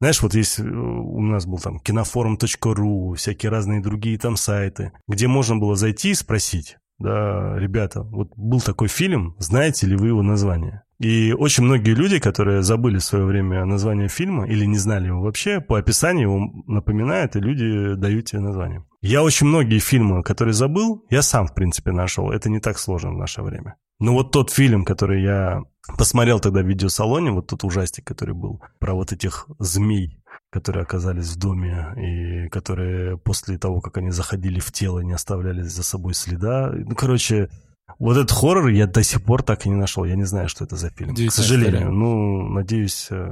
Знаешь, вот есть, э, у нас был там кинофорум.ру, всякие разные другие там сайты, где можно было зайти и спросить, да, ребята, вот был такой фильм, знаете ли вы его название? И очень многие люди, которые забыли в свое время название фильма или не знали его вообще, по описанию его напоминают, и люди дают тебе название. Я очень многие фильмы, которые забыл, я сам, в принципе, нашел. Это не так сложно в наше время. Но вот тот фильм, который я посмотрел тогда в видеосалоне, вот тот ужастик, который был, про вот этих змей, которые оказались в доме и которые после того, как они заходили в тело, не оставляли за собой следа. Ну, короче, вот этот хоррор я до сих пор так и не нашел. Я не знаю, что это за фильм. К сожалению. История. Ну, надеюсь, э,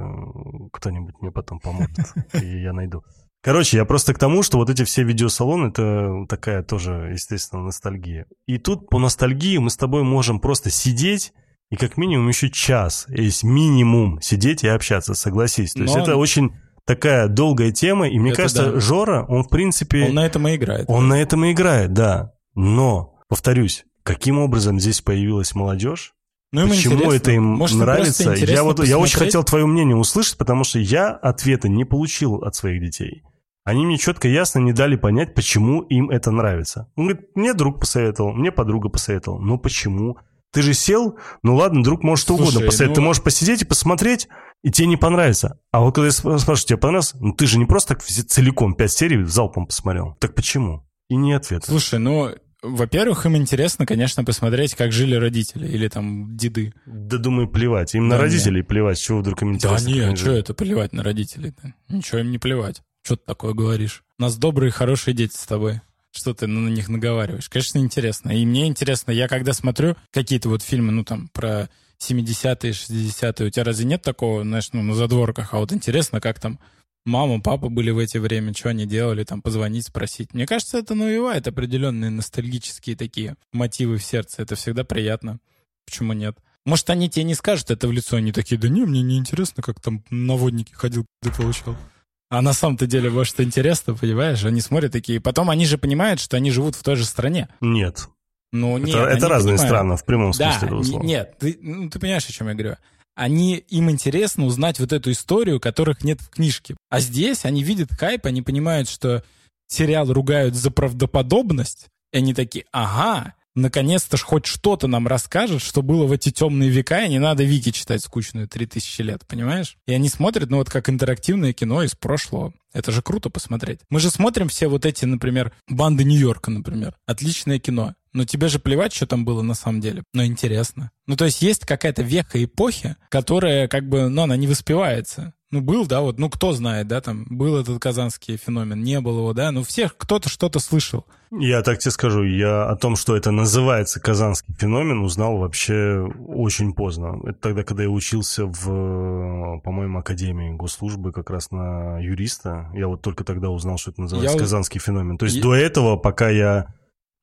кто-нибудь мне потом поможет, и я найду. Короче, я просто к тому, что вот эти все видеосалоны, это такая тоже, естественно, ностальгия. И тут по ностальгии мы с тобой можем просто сидеть и как минимум еще час, есть минимум сидеть и общаться, согласись. То Но... есть это очень такая долгая тема, и мне это кажется, да. Жора, он в принципе... Он на этом и играет. Он на этом и играет, да. Но, повторюсь, каким образом здесь появилась молодежь? Ну, им Почему интересно. это им Может, нравится? Я вот посмотреть? я очень хотел твое мнение услышать, потому что я ответа не получил от своих детей. Они мне четко ясно не дали понять, почему им это нравится. Он говорит, мне друг посоветовал, мне подруга посоветовала. Ну почему? Ты же сел, ну ладно, друг может что Слушай, угодно посоветовать. Ну... Ты можешь посидеть и посмотреть, и тебе не понравится. А вот когда я спрашиваю, тебе понравилось? Ну ты же не просто так целиком пять серий залпом посмотрел. Так почему? И не ответ. Слушай, ну во-первых, им интересно, конечно, посмотреть, как жили родители или там деды. Да думаю, плевать. Им да на родителей нет. плевать. Чего вдруг им интересно? Да нет, что это плевать на родителей-то? Ничего им не плевать. Что ты такое говоришь? У нас добрые, хорошие дети с тобой. Что ты на них наговариваешь? Конечно, интересно. И мне интересно, я когда смотрю какие-то вот фильмы, ну там, про 70-е, 60-е, у тебя разве нет такого, знаешь, ну, на задворках? А вот интересно, как там мама, папа были в эти время, что они делали, там, позвонить, спросить. Мне кажется, это навевает определенные ностальгические такие мотивы в сердце. Это всегда приятно. Почему нет? Может, они тебе не скажут это в лицо, они такие, да не, мне не интересно, как там на воднике ходил, ты получал. А на самом-то деле, может, интересно, понимаешь? Они смотрят такие. Потом они же понимают, что они живут в той же стране. Нет. Ну, нет. Это, это разные понимают. страны, в прямом смысле да, этого слова. Нет, ты, ну, ты понимаешь, о чем я говорю они, им интересно узнать вот эту историю, которых нет в книжке. А здесь они видят хайп, они понимают, что сериал ругают за правдоподобность, и они такие, ага, наконец-то хоть что-то нам расскажет, что было в эти темные века, и не надо Вики читать скучную 3000 лет, понимаешь? И они смотрят, ну вот как интерактивное кино из прошлого. Это же круто посмотреть. Мы же смотрим все вот эти, например, банды Нью-Йорка, например. Отличное кино. Но тебе же плевать, что там было на самом деле. Но интересно. Ну, то есть есть какая-то веха эпохи, которая как бы, ну, она не воспевается. Ну, был, да, вот, ну, кто знает, да, там, был этот казанский феномен, не было его, да, ну, всех кто-то что-то слышал. Я так тебе скажу, я о том, что это называется казанский феномен, узнал вообще очень поздно. Это тогда, когда я учился в, по-моему, Академии госслужбы как раз на юриста. Я вот только тогда узнал, что это называется я... казанский феномен. То есть я... до этого, пока я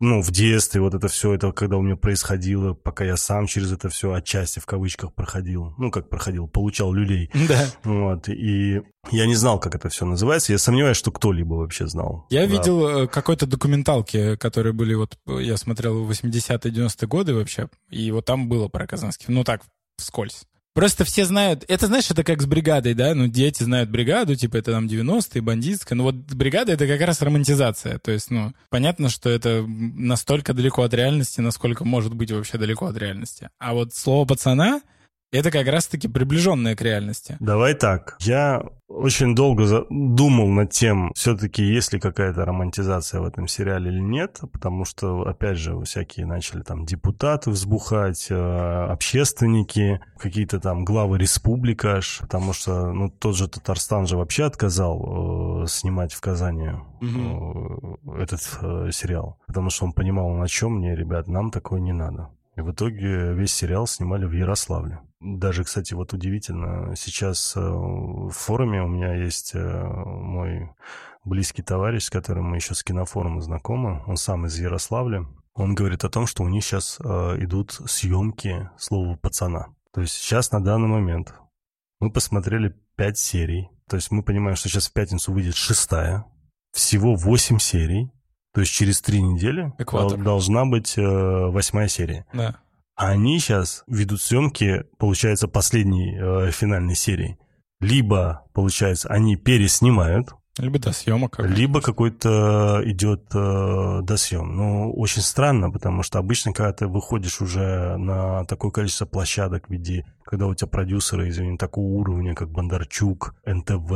ну, в детстве вот это все, это когда у меня происходило, пока я сам через это все отчасти в кавычках проходил, ну, как проходил, получал люлей. Да. Вот, и я не знал, как это все называется, я сомневаюсь, что кто-либо вообще знал. Я да. видел э, какой-то документалки, которые были, вот, я смотрел в 80-е, 90-е годы вообще, и вот там было про Казанский, ну, так, вскользь. Просто все знают, это знаешь, это как с бригадой, да, ну дети знают бригаду, типа это там 90-е, бандитская, ну вот бригада это как раз романтизация, то есть, ну, понятно, что это настолько далеко от реальности, насколько может быть вообще далеко от реальности. А вот слово пацана, это как раз-таки приближенное к реальности. Давай так. Я очень долго думал над тем, все-таки есть ли какая-то романтизация в этом сериале или нет, потому что, опять же, всякие начали там депутаты взбухать, э, общественники, какие-то там главы республик аж, потому что, ну, тот же Татарстан же вообще отказал э, снимать в Казани э, этот э, сериал, потому что он понимал, на чем мне, ребят, нам такое не надо. В итоге весь сериал снимали в Ярославле. Даже, кстати, вот удивительно, сейчас э, в форуме у меня есть э, мой близкий товарищ, с которым мы еще с кинофорума знакомы. Он сам из Ярославля. Он говорит о том, что у них сейчас э, идут съемки слова пацана. То есть сейчас на данный момент мы посмотрели пять серий. То есть мы понимаем, что сейчас в пятницу выйдет шестая. Всего восемь серий. То есть через три недели Экватор. должна быть э, восьмая серия. Да. А они сейчас ведут съемки, получается, последней э, финальной серии. либо, получается, они переснимают, либо до съемок. Либо какой-то идет э, досъем. Ну, очень странно, потому что обычно, когда ты выходишь уже на такое количество площадок в виде, когда у тебя продюсеры, извини, такого уровня, как Бондарчук, НТВ,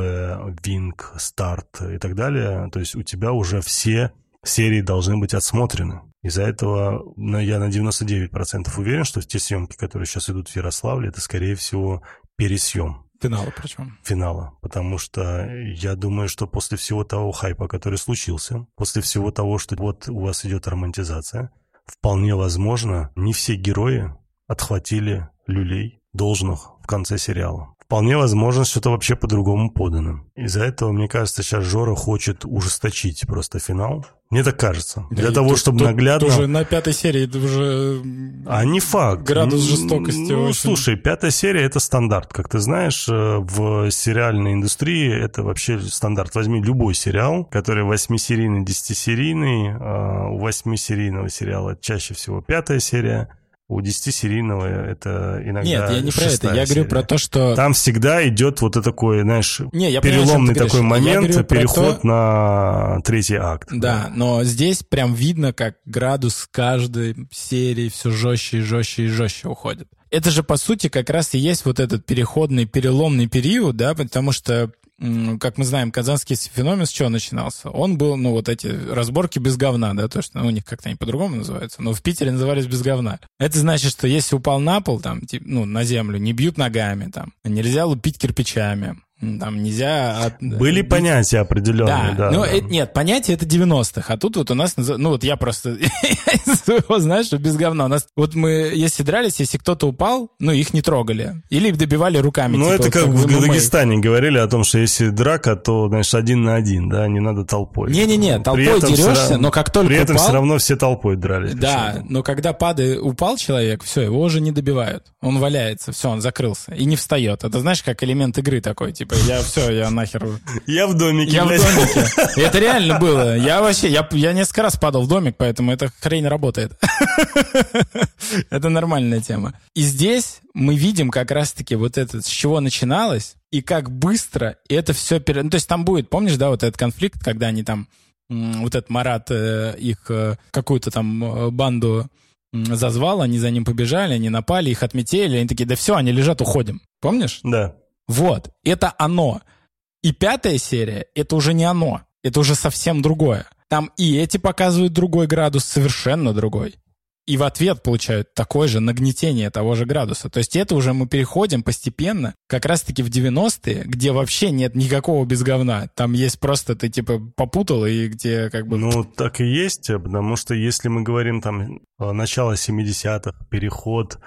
Винг, Старт и так далее, то есть у тебя уже все серии должны быть отсмотрены. Из-за этого ну, я на 99% уверен, что те съемки, которые сейчас идут в Ярославле, это, скорее всего, пересъем. Финала причем. Финала. Потому что я думаю, что после всего того хайпа, который случился, после всего того, что вот у вас идет романтизация, вполне возможно, не все герои отхватили люлей должных в конце сериала. Вполне возможно, что это вообще по-другому подано. Из-за этого, мне кажется, сейчас Жора хочет ужесточить просто финал, мне так кажется. Да Для того, тут, чтобы тут, наглядно... Уже на пятой серии это уже... А не факт. Градус жестокости Ну, очень... слушай, пятая серия — это стандарт. Как ты знаешь, э, в сериальной индустрии это вообще стандарт. Возьми любой сериал, который восьмисерийный, десятисерийный. А у восьмисерийного сериала чаще всего пятая серия. У 10-серийного это иногда Нет, я не про это. Я говорю про то, что... Там всегда идет вот это такой, знаешь, не, я переломный понимаю, такой момент, переход то... на третий акт. Да, да, но здесь прям видно, как градус каждой серии все жестче и жестче и жестче уходит. Это же, по сути, как раз и есть вот этот переходный, переломный период, да, потому что как мы знаем, казанский феномен с чего начинался? Он был, ну, вот эти разборки без говна, да, то, что ну, у них как-то они по-другому называются, но в Питере назывались без говна. Это значит, что если упал на пол, там, типа, ну, на землю, не бьют ногами, там, нельзя лупить кирпичами, там нельзя... От... Были понятия определенные, да. да ну, да. Это, нет, понятия это 90-х, а тут вот у нас... Ну, вот я просто... знаешь, что без говна. У нас... Вот мы, если дрались, если кто-то упал, ну, их не трогали. Или добивали руками. Ну, типа, это как, в Дагестане говорили о том, что если драка, то, знаешь, один на один, да, не надо толпой. Не-не-не, толпой дерешься, но как только При этом упал, все равно все толпой дрались. Да, но когда падает, упал человек, все, его уже не добивают. Он валяется, все, он закрылся и не встает. Это, знаешь, как элемент игры такой, типа, я все, я нахер... Я в домике, Я блядь. в домике. Это реально было. Я вообще, я, я несколько раз падал в домик, поэтому эта хрень работает. Это нормальная тема. И здесь мы видим как раз-таки вот это, с чего начиналось, и как быстро это все... Пере... Ну, то есть там будет, помнишь, да, вот этот конфликт, когда они там, вот этот Марат э, их э, какую-то там э, банду зазвал, они за ним побежали, они напали, их отметили, они такие, да все, они лежат, уходим. Помнишь? Да. Вот, это оно. И пятая серия — это уже не оно. Это уже совсем другое. Там и эти показывают другой градус, совершенно другой. И в ответ получают такое же нагнетение того же градуса. То есть это уже мы переходим постепенно, как раз-таки в 90-е, где вообще нет никакого без говна. Там есть просто ты типа попутал, и где как бы... Ну, так и есть, потому что если мы говорим там начало 70-х, переход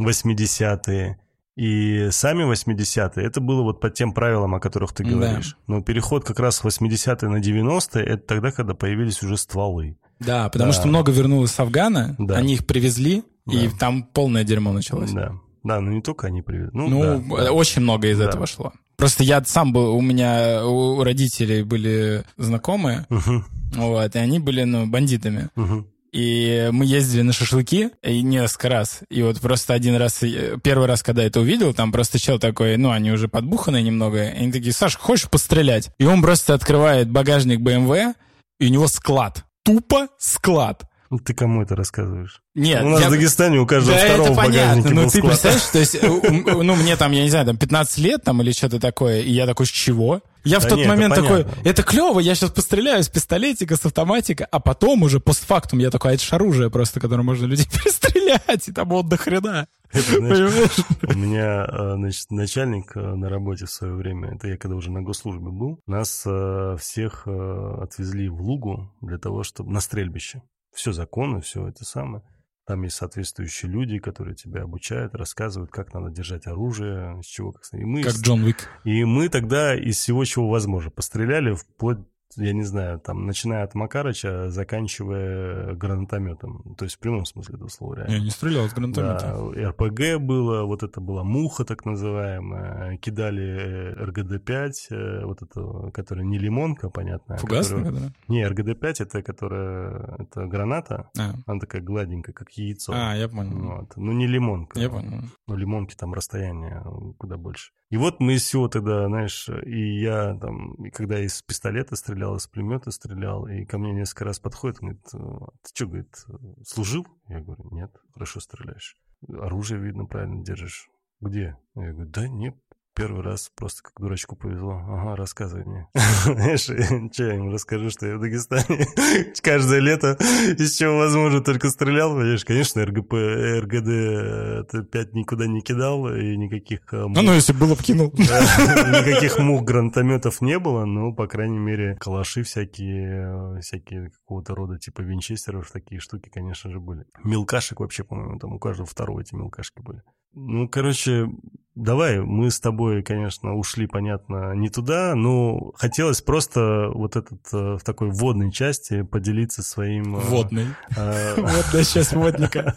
80-е, и сами 80-е, это было вот по тем правилам, о которых ты говоришь. Да. Но переход как раз с 80-е на 90-е, это тогда, когда появились уже стволы. Да, потому да. что много вернулось с Афгана, да. они их привезли, да. и там полное дерьмо началось. Да, да, но не только они привезли. Ну, ну да, очень много из да. этого шло. Просто я сам был, у меня у родителей были знакомые, угу. вот, и они были, ну, бандитами. Угу. И мы ездили на шашлыки и несколько раз. И вот просто один раз, первый раз, когда это увидел, там просто чел такой, ну, они уже подбуханные немного. И они такие, Саш, хочешь пострелять? И он просто открывает багажник BMW, и у него склад. Тупо склад. Ну, ты кому это рассказываешь? Нет. У нас я... в Дагестане у каждого да, второго это понятно, но ты представляешь, то есть, ну, мне там, я не знаю, там 15 лет там или что-то такое, и я такой, с чего? Я да в тот нет, момент это такой, это клево, я сейчас постреляю с пистолетика, с автоматика, а потом уже постфактум я такой, а это же оружие просто, которое можно людей перестрелять, и там вот до хрена. Это, знаешь, у меня, э, значит, начальник э, на работе в свое время, это я когда уже на госслужбе был, нас э, всех отвезли в Лугу для того, чтобы на стрельбище все законно, все это самое. Там есть соответствующие люди, которые тебя обучают, рассказывают, как надо держать оружие, с чего как. И мы, как Джон Уик. И мы тогда из всего, чего возможно, постреляли вплоть я не знаю, там, начиная от Макарыча, заканчивая гранатометом. То есть в прямом смысле этого слова, реально. Я не стрелял с гранатомета. Да, РПГ было, вот это была муха так называемая, кидали РГД-5, э, вот это, которая не лимонка, понятно. а Фугасная, которая- да? Не, РГД-5 это которая, это граната, А. она такая гладенькая, как яйцо. А, я понял. Вот. Ну, не лимонка. Я понял. Ну, лимонки там расстояние куда больше. И вот мы из всего тогда, знаешь, и я там, и когда из пистолета стрелял, из пулемета стрелял, и ко мне несколько раз подходит, говорит, «А ты что, говорит, служил? Я говорю, нет, хорошо стреляешь. Оружие, видно, правильно держишь. Где? Я говорю, да нет, первый раз просто как дурачку повезло. Ага, рассказывай мне. Знаешь, я ему расскажу, что я в Дагестане каждое лето из чего возможно только стрелял, понимаешь? Конечно, РГП, РГД это 5 никуда не кидал, и никаких э, Ну, ну, если было бы кинул. да, Никаких мух гранатометов не было, но, по крайней мере, калаши всякие, э, всякие какого-то рода типа винчестеров, такие штуки, конечно же, были. Мелкашек вообще, по-моему, там у каждого второго эти мелкашки были. Ну, короче, давай, мы с тобой, конечно, ушли, понятно, не туда, но хотелось просто вот этот э, в такой вводной части поделиться своим... э, Водный. э, Водная часть водника.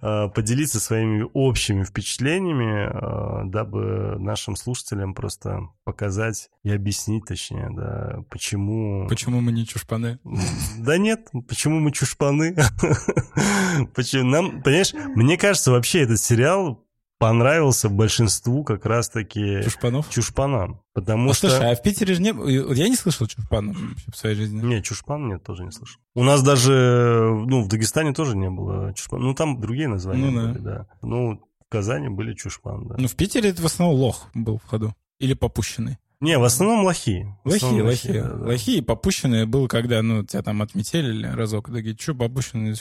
поделиться своими общими впечатлениями, дабы нашим слушателям просто показать и объяснить, точнее, да, почему... Почему мы не чушпаны? Да нет, почему мы чушпаны? Почему нам, понимаешь, мне кажется, вообще этот сериал понравился большинству как раз-таки Чушпанов? чушпанам, потому Ну, что... слушай, а в Питере же не... было- Я не слышал чушпанов в своей жизни. Не, чушпан нет, тоже не слышал. У нас даже, ну, в Дагестане тоже не было чушпан. Ну, там другие названия Ну да. были, да. Ну, в Казани были чушпан, да. Ну, в Питере это в основном лох был в ходу. Или попущенный. Не, в основном лохи. Лохи, основном лохи. да, да. Лохи и попущенные был, когда, ну, тебя там отметили разок. Такие, что попущенные?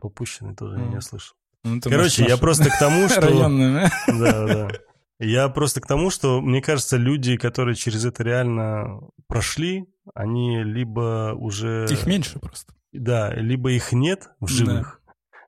Попущенный тоже Мгм. не слышал. Ну, Короче, я просто к тому, что... районный. Да, да. Я просто к тому, что, мне кажется, люди, которые через это реально прошли, они либо уже... Их меньше просто. Да, либо их нет в живых,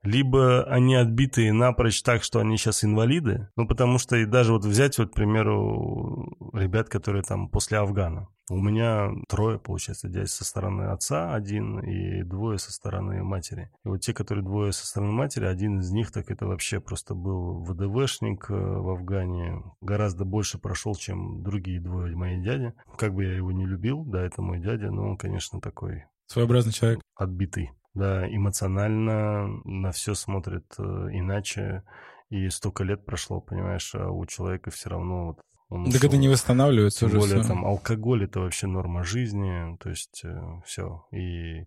либо они отбитые напрочь так, что они сейчас инвалиды. Ну, потому что и даже вот взять, вот, к примеру, ребят, которые там после Афгана. У меня трое, получается, дядь со стороны отца один и двое со стороны матери. И вот те, которые двое со стороны матери, один из них, так это вообще просто был ВДВшник э, в Афгане. Гораздо больше прошел, чем другие двое мои дяди. Как бы я его не любил, да, это мой дядя, но он, конечно, такой Своеобразный человек. отбитый. Да, эмоционально на все смотрит э, иначе. И столько лет прошло, понимаешь, а у человека все равно вот он Так ушел. это не восстанавливается Тем уже более всё. там алкоголь это вообще норма жизни, то есть все. И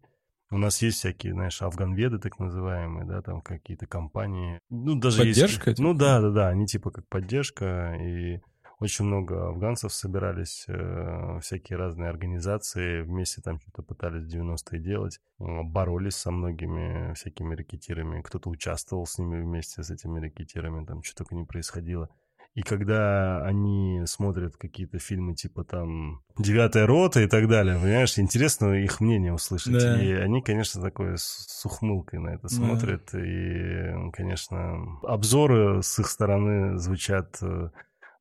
у нас есть всякие, знаешь, афганведы так называемые, да, там какие-то компании. Ну, даже есть- Поддержка, Ну типа? да, да, да, они типа как поддержка, и очень много афганцев собирались, э, всякие разные организации, вместе там что-то пытались в 90-е делать, э, боролись со многими всякими рэкетирами, кто-то участвовал с ними вместе, с этими рэкетирами, там что только не происходило. И когда они смотрят какие-то фильмы типа там «Девятая рота» и так далее, понимаешь, интересно их мнение услышать. Да. И они, конечно, такой с, ухмылкой на это Да. смотрят. И, конечно, обзоры с их стороны звучат э,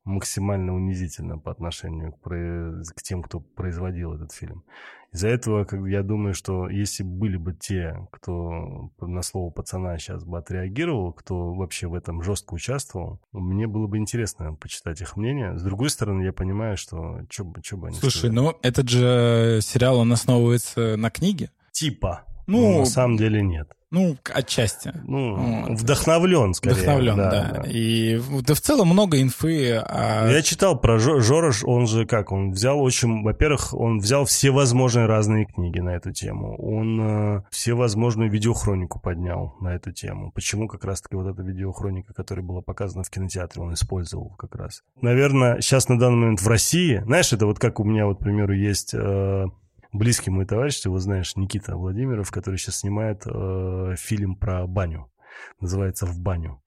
максимально унизительно по отношению к, к тем, кто производил этот фильм. Из-за этого, как я думаю, что если были бы те, кто на слово пацана сейчас бы отреагировал, кто вообще в этом жестко участвовал, мне было бы интересно почитать их мнение. С другой стороны, я понимаю, что что бы, они Слушай, сказали. ну этот же сериал, он основывается на книге. Типа. Ну, Ну, на самом деле нет. Ну, отчасти. Ну, Вот. вдохновлен, скорее. Вдохновлен, да. да. И в- да в целом много инфы. а- Я читал про Жо- Жорож, он же как, он взял очень, во-первых, он взял все возможные разные книги на эту тему, он э, все возможную видеохронику поднял на эту тему. Почему как раз-таки вот эта видеохроника, которая была показана в кинотеатре, он использовал как раз. Наверное, сейчас на данный момент в России, знаешь, это вот как у меня, вот, к примеру, есть... э, Близкий мой товарищ, ты его знаешь, Никита Владимиров, который сейчас снимает э, фильм про баню. Называется «В баню».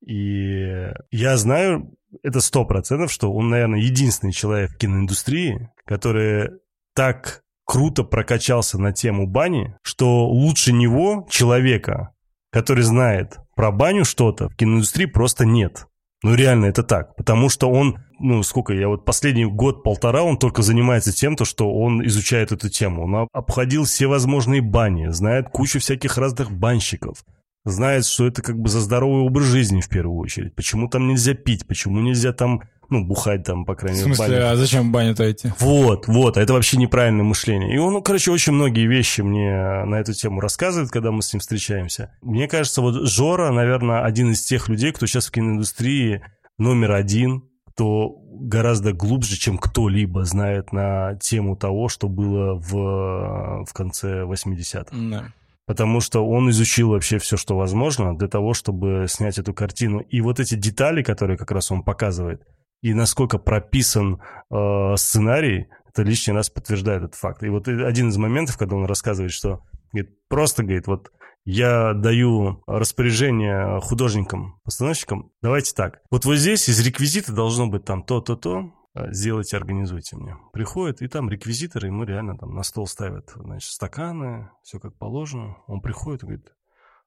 И я знаю, это сто процентов, что он, наверное, единственный человек в киноиндустрии, который так круто прокачался на тему бани, что лучше него, человека, который знает про баню что-то, в киноиндустрии просто нет. Ну, реально, это так. Потому что он ну, сколько, я вот последний год-полтора он только занимается тем, то, что он изучает эту тему. Он обходил все возможные бани, знает кучу всяких разных банщиков, знает, что это как бы за здоровый образ жизни в первую очередь. Почему там нельзя пить, почему нельзя там ну, бухать там, по крайней мере, в смысле, а зачем в баню-то идти? Вот, вот, это вообще неправильное мышление. И он, ну, короче, очень многие вещи мне на эту тему рассказывает, когда мы с ним встречаемся. Мне кажется, вот Жора, наверное, один из тех людей, кто сейчас в киноиндустрии номер один, кто гораздо глубже, чем кто-либо знает на тему того, что было в, в конце 80-х. Да. Потому что он изучил вообще все, что возможно для того, чтобы снять эту картину. И вот эти детали, которые как раз он показывает, и насколько прописан э, сценарий, это лишний раз подтверждает этот факт. И вот один из моментов, когда он рассказывает, что говорит, просто говорит, вот я даю распоряжение художникам, постановщикам, давайте так, вот вот здесь из реквизита должно быть там то-то-то, э, сделайте, организуйте мне. Приходит, и там реквизиторы ему реально там на стол ставят, значит, стаканы, все как положено. Он приходит и говорит,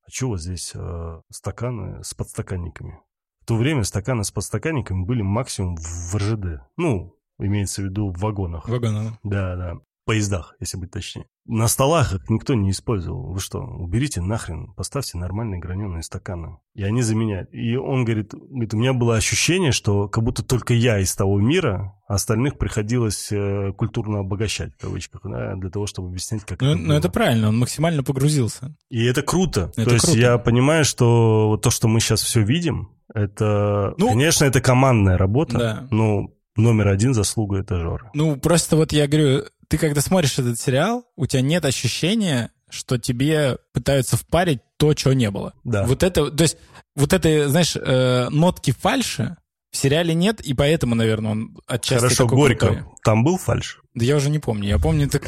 а у вас здесь э, стаканы с подстаканниками? то время стаканы с подстаканниками были максимум в РЖД. Ну, имеется в виду в вагонах. Вагонах. Да, да. Поездах, если быть точнее. На столах их никто не использовал. Вы что, уберите нахрен, поставьте нормальные граненые стаканы. И они заменяют. И он говорит, говорит, у меня было ощущение, что как будто только я из того мира, а остальных приходилось э, культурно обогащать, в кавычках, да, для того, чтобы объяснять, как ну, это Ну, это правильно, он максимально погрузился. И это круто. Это то круто. есть я понимаю, что то, что мы сейчас все видим, это, ну, конечно, это командная работа, да. но номер один заслуга это Жора. Ну, просто вот я говорю, ты когда смотришь этот сериал, у тебя нет ощущения, что тебе пытаются впарить то, чего не было. Да. Вот это, то есть, вот это, знаешь, э, нотки фальши в сериале нет, и поэтому, наверное, он отчасти Хорошо, Горько. Крутой. Там был фальш? Да я уже не помню. Я помню так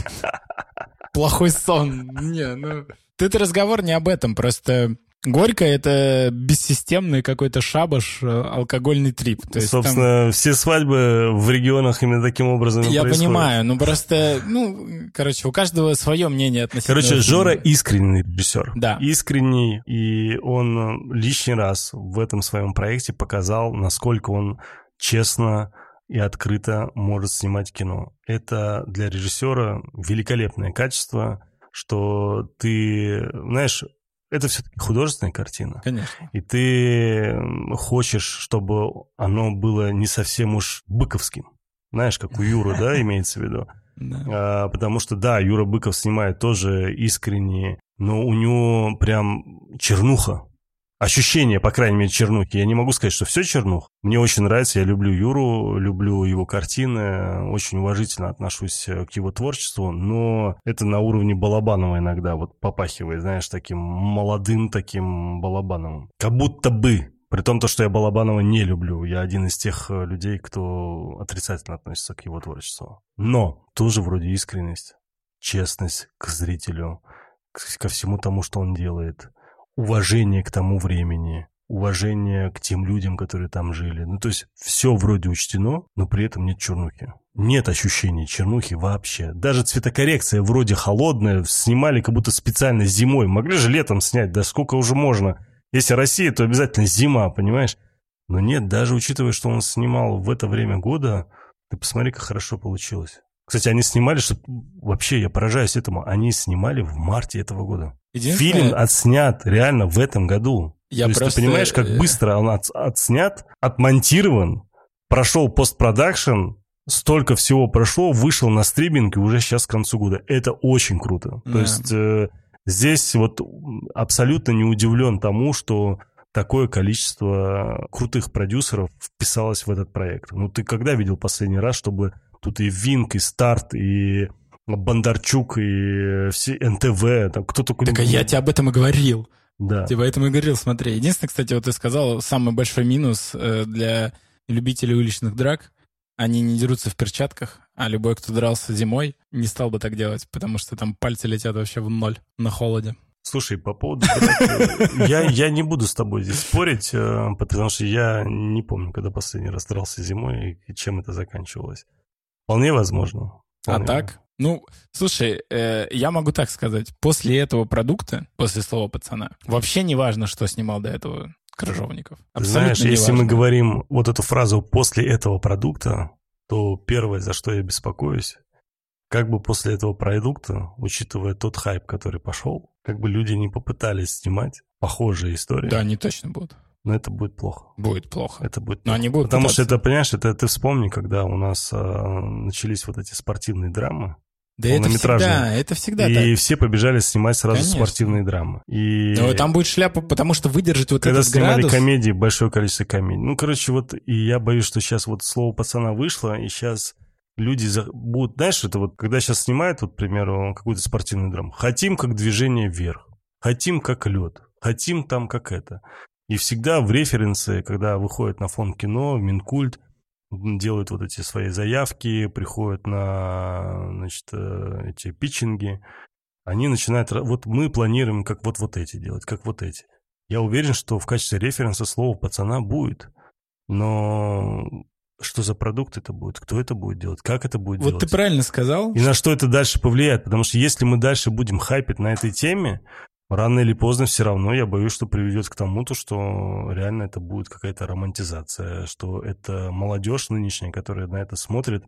плохой сон. Не, ну... Тут разговор не об этом, просто Горько — это бессистемный какой-то шабаш, э, алкогольный трип. То есть Собственно, там... все свадьбы в регионах именно таким образом Я происходят. понимаю, ну просто, ну, короче, у каждого свое мнение относительно... Короче, Жора искренний режиссер. Да. Искренний, и он лишний раз в этом своем проекте показал, насколько он честно и открыто может снимать кино. Это для режиссера великолепное качество, что ты, знаешь, это все-таки художественная картина. Конечно. И ты хочешь, чтобы оно было не совсем уж быковским. Знаешь, как у Юры, да, имеется в виду? Да. А, потому что, да, Юра Быков снимает тоже искренне, но у него прям чернуха ощущение, по крайней мере, чернухи. Я не могу сказать, что все чернух. Мне очень нравится, я люблю Юру, люблю его картины, очень уважительно отношусь э, к его творчеству, но это на уровне Балабанова иногда вот попахивает, знаешь, таким молодым таким Балабановым. Как будто бы при том, то, что я Балабанова не люблю. Я один из тех э, людей, кто отрицательно относится к его творчеству. Но тоже вроде искренность, честность к зрителю, ко всему тому, что он делает уважение к тому времени, уважение к тем людям, которые там жили. Ну, то есть все вроде учтено, но при этом нет чернухи. Нет ощущения чернухи вообще. Даже цветокоррекция вроде холодная, снимали как будто специально зимой. Могли же летом снять, да сколько уже можно. Если Россия, то обязательно зима, понимаешь? Но нет, даже учитывая, что он снимал в это время года, ты посмотри, как хорошо получилось. Кстати, они снимали, что вообще я поражаюсь этому, они снимали в марте этого года. Фильм отснят реально в этом году. Я То есть просто... ты понимаешь, как э, быстро он от, отснят, отмонтирован, прошел постпродакшн, столько всего прошло, вышел на стриминг и уже сейчас к концу года. Это очень круто. Да. То есть э, здесь вот абсолютно не удивлен тому, что такое количество крутых продюсеров вписалось в этот проект. Ну ты когда видел последний раз, чтобы тут и Винк, и Старт, и Бондарчук и все НТВ, там кто только... Так а я тебе об этом и говорил. Да. Тебе об этом и говорил, смотри. Единственное, кстати, вот ты сказал, самый большой минус э, для любителей уличных драк, они не дерутся в перчатках, а любой, кто дрался зимой, не стал бы так делать, потому что там пальцы летят вообще в ноль на холоде. Слушай, по поводу я, я не буду с тобой здесь спорить, э, потому что я не помню, когда последний раз дрался зимой и чем это заканчивалось. Вполне возможно. А вполне а так? Ну, слушай, э, я могу так сказать. После этого продукта, после слова пацана, вообще не важно, что снимал до этого крыжовников. Абсолютно Знаешь, если мы говорим вот эту фразу «после этого продукта», то первое, за что я беспокоюсь, как бы после этого продукта, учитывая тот хайп, который пошел, как бы люди не попытались снимать похожие истории. Да, они точно будут. Но это будет плохо. Будет плохо. Это будет Но они будут Потому пытаться. что это, понимаешь, это ты вспомни, когда у нас а, начались вот эти спортивные драмы, да это всегда, это всегда И так. все побежали снимать сразу Конечно. спортивные драмы. И... Но там будет шляпа, потому что выдержать вот Когда этот снимали градус... комедии, большое количество комедий. Ну, короче, вот и я боюсь, что сейчас вот слово пацана вышло, и сейчас люди за... будут... Знаешь, это вот, когда сейчас снимают, вот, к примеру, какую-то спортивную драму, хотим как движение вверх, хотим как лед, хотим там как это. И всегда в референсы, когда выходит на фон кино, Минкульт, делают вот эти свои заявки, приходят на значит, э, эти питчинги, они начинают... Вот мы планируем как вот, вот эти делать, как вот эти. Я уверен, что в качестве референса слово «пацана» будет. Но что за продукт это будет, кто это будет делать, как это будет вот делать. Вот ты правильно сказал. И на что это дальше повлияет. Потому что если мы дальше будем хайпить на этой теме, рано или поздно все равно я боюсь, что приведет к тому, то, что реально это будет какая-то романтизация, что это молодежь нынешняя, которая на это смотрит,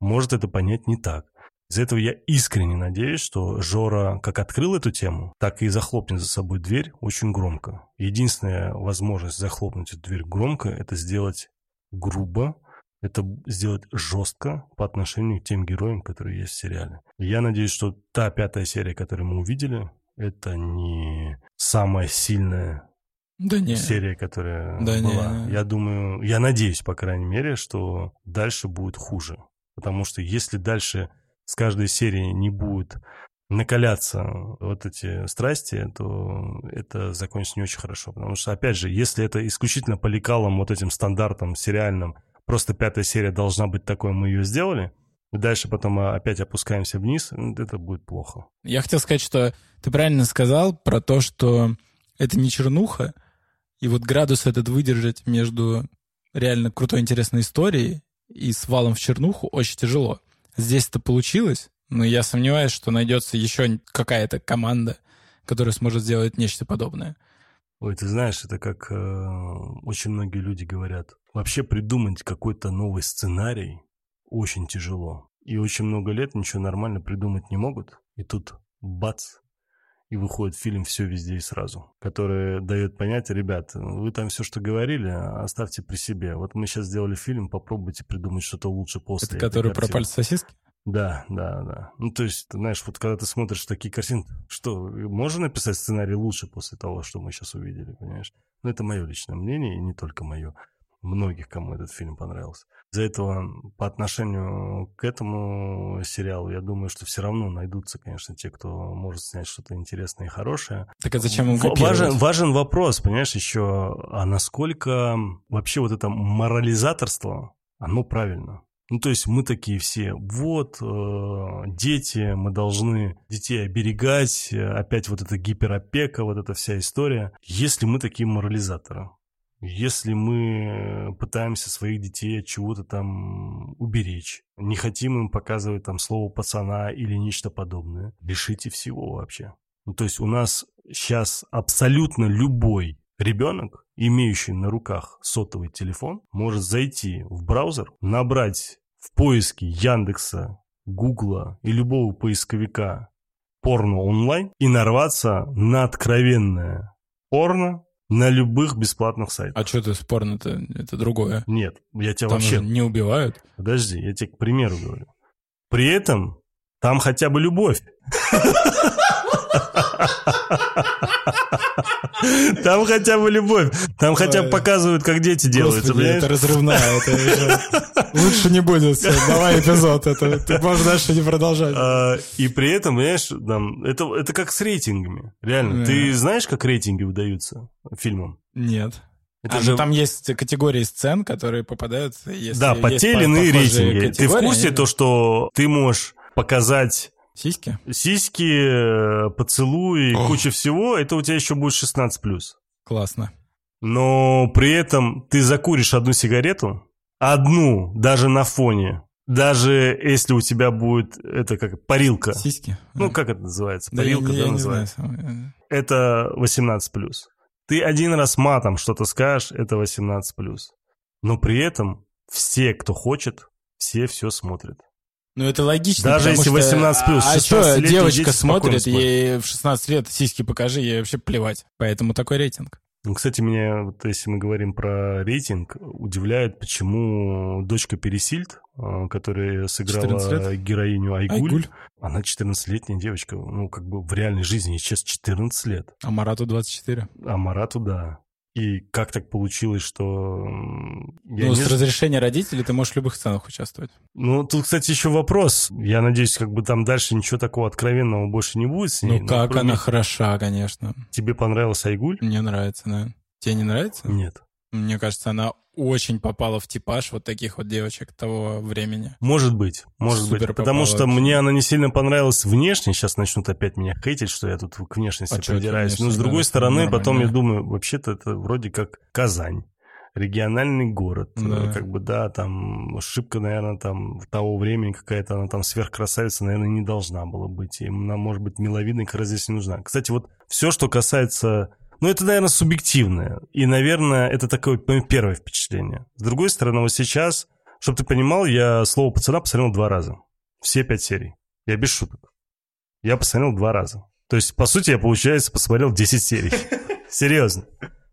может это понять не так. Из-за этого я искренне надеюсь, что Жора как открыл эту тему, так и захлопнет за собой дверь очень громко. Единственная возможность захлопнуть эту дверь громко – это сделать грубо, это сделать жестко по отношению к тем героям, которые есть в сериале. Я надеюсь, что та пятая серия, которую мы увидели, это не самая сильная да не. серия, которая да была. Не. Я думаю, я надеюсь, по крайней мере, что дальше будет хуже. Потому что если дальше с каждой серии не будет накаляться вот эти страсти, то это закончится не очень хорошо. Потому что, опять же, если это исключительно по лекалам, вот этим стандартам сериальным, просто пятая серия должна быть такой, мы ее сделали – дальше потом опять опускаемся вниз, это будет плохо. Я хотел сказать, что ты правильно сказал про то, что это не чернуха, и вот градус этот выдержать между реально крутой, интересной историей и свалом в чернуху очень тяжело. Здесь это получилось, но я сомневаюсь, что найдется еще какая-то команда, которая сможет сделать нечто подобное. Ой, ты знаешь, это как э, очень многие люди говорят. Вообще придумать какой-то новый сценарий очень тяжело. И очень много лет ничего нормально придумать не могут. И тут бац, и выходит фильм «Все везде и сразу», который дает понять, ребят, вы там все, что говорили, оставьте при себе. Вот мы сейчас сделали фильм, попробуйте придумать что-то лучше после. Это который про пальцы сосиски? Да, да, да. Ну, то есть, ты знаешь, вот когда ты смотришь такие картины, что, можно написать сценарий лучше после того, что мы сейчас увидели, понимаешь? Ну, это мое личное мнение, и не только мое многих, кому этот фильм понравился. Из-за этого по отношению к этому сериалу, я думаю, что все равно найдутся, конечно, те, кто может снять что-то интересное и хорошее. Так а зачем им важен, важен вопрос, понимаешь, еще, а насколько вообще вот это морализаторство, оно правильно? Ну, то есть мы такие все, вот, э, дети, мы должны детей оберегать, опять вот эта гиперопека, вот эта вся история. Если мы такие морализаторы, если мы пытаемся своих детей от чего-то там уберечь, не хотим им показывать там слово пацана или нечто подобное, лишите всего вообще. Ну, то есть у нас сейчас абсолютно любой ребенок, имеющий на руках сотовый телефон, может зайти в браузер, набрать в поиске Яндекса, Гугла и любого поисковика порно онлайн и нарваться на откровенное порно на любых бесплатных сайтах. А что ты спорно-то? Это другое. Нет, я тебя там вообще... не убивают. Подожди, я тебе к примеру говорю. При этом там хотя бы любовь. Там хотя бы любовь. Там хотя бы показывают, как дети делаются, это разрывная. Лучше не будет. Давай эпизод. Это ты можешь дальше не продолжать. А, и при этом, понимаешь, это, это как с рейтингами. Реально. Ты знаешь, как рейтинги выдаются фильмам? Нет. Это а, же... ну, там есть категории сцен, которые попадают... Если да, по те или иные рейтинги. Ты в курсе то, что ты можешь показать Сиськи? Сиськи, поцелуи, Ох. куча всего, это у тебя еще будет 16+. Классно. Но при этом ты закуришь одну сигарету, одну, даже на фоне, даже если у тебя будет, это как, парилка. Сиськи? Ну, как это называется? Парилка, да, да, я называется? Знаю. Это 18+. Ты один раз матом что-то скажешь, это 18+. Но при этом все, кто хочет, все все смотрят. Ну, это логично. Даже если 18 плюс. А, а что, девочка смотрит, ей в 16 лет сиськи покажи, ей вообще плевать. Поэтому такой рейтинг. Ну, кстати, меня, вот если мы говорим про рейтинг, удивляет, почему дочка Пересильд, э, которая сыграла героиню Айгуль, Айгуль, она 14-летняя девочка, ну, как бы в реальной жизни ей сейчас 14 лет. А Марату 24. А Марату, да. И как так получилось, что... Я ну, не... с разрешения родителей ты можешь в любых сценах участвовать. Ну, тут, кстати, еще вопрос. Я надеюсь, как бы там дальше ничего такого откровенного больше не будет с ней. Ну, как она хороша, конечно. Тебе понравилась Айгуль? Мне нравится, да. Тебе не нравится? Нет. Мне кажется, она очень попала в типаж вот таких вот девочек того времени. Может быть, может Супер быть. Потому что мне она не сильно понравилась внешне. Сейчас начнут опять меня хейтить, что я тут к внешности а придираюсь. Но с другой стороны, потом я думаю, вообще-то это вроде как Казань региональный город. Да. Как бы, да, там ошибка, наверное, там в того времени какая-то она там сверхкрасавица, наверное, не должна была быть. И она, может быть, миловидной как раз здесь не нужна. Кстати, вот все, что касается ну, это, наверное, субъективное. И, наверное, это такое первое впечатление. С другой стороны, вот сейчас, чтобы ты понимал, я «Слово пацана» посмотрел два раза. Все пять серий. Я без шуток. Я посмотрел два раза. То есть, по сути, я, получается, посмотрел 10 серий. Серьезно.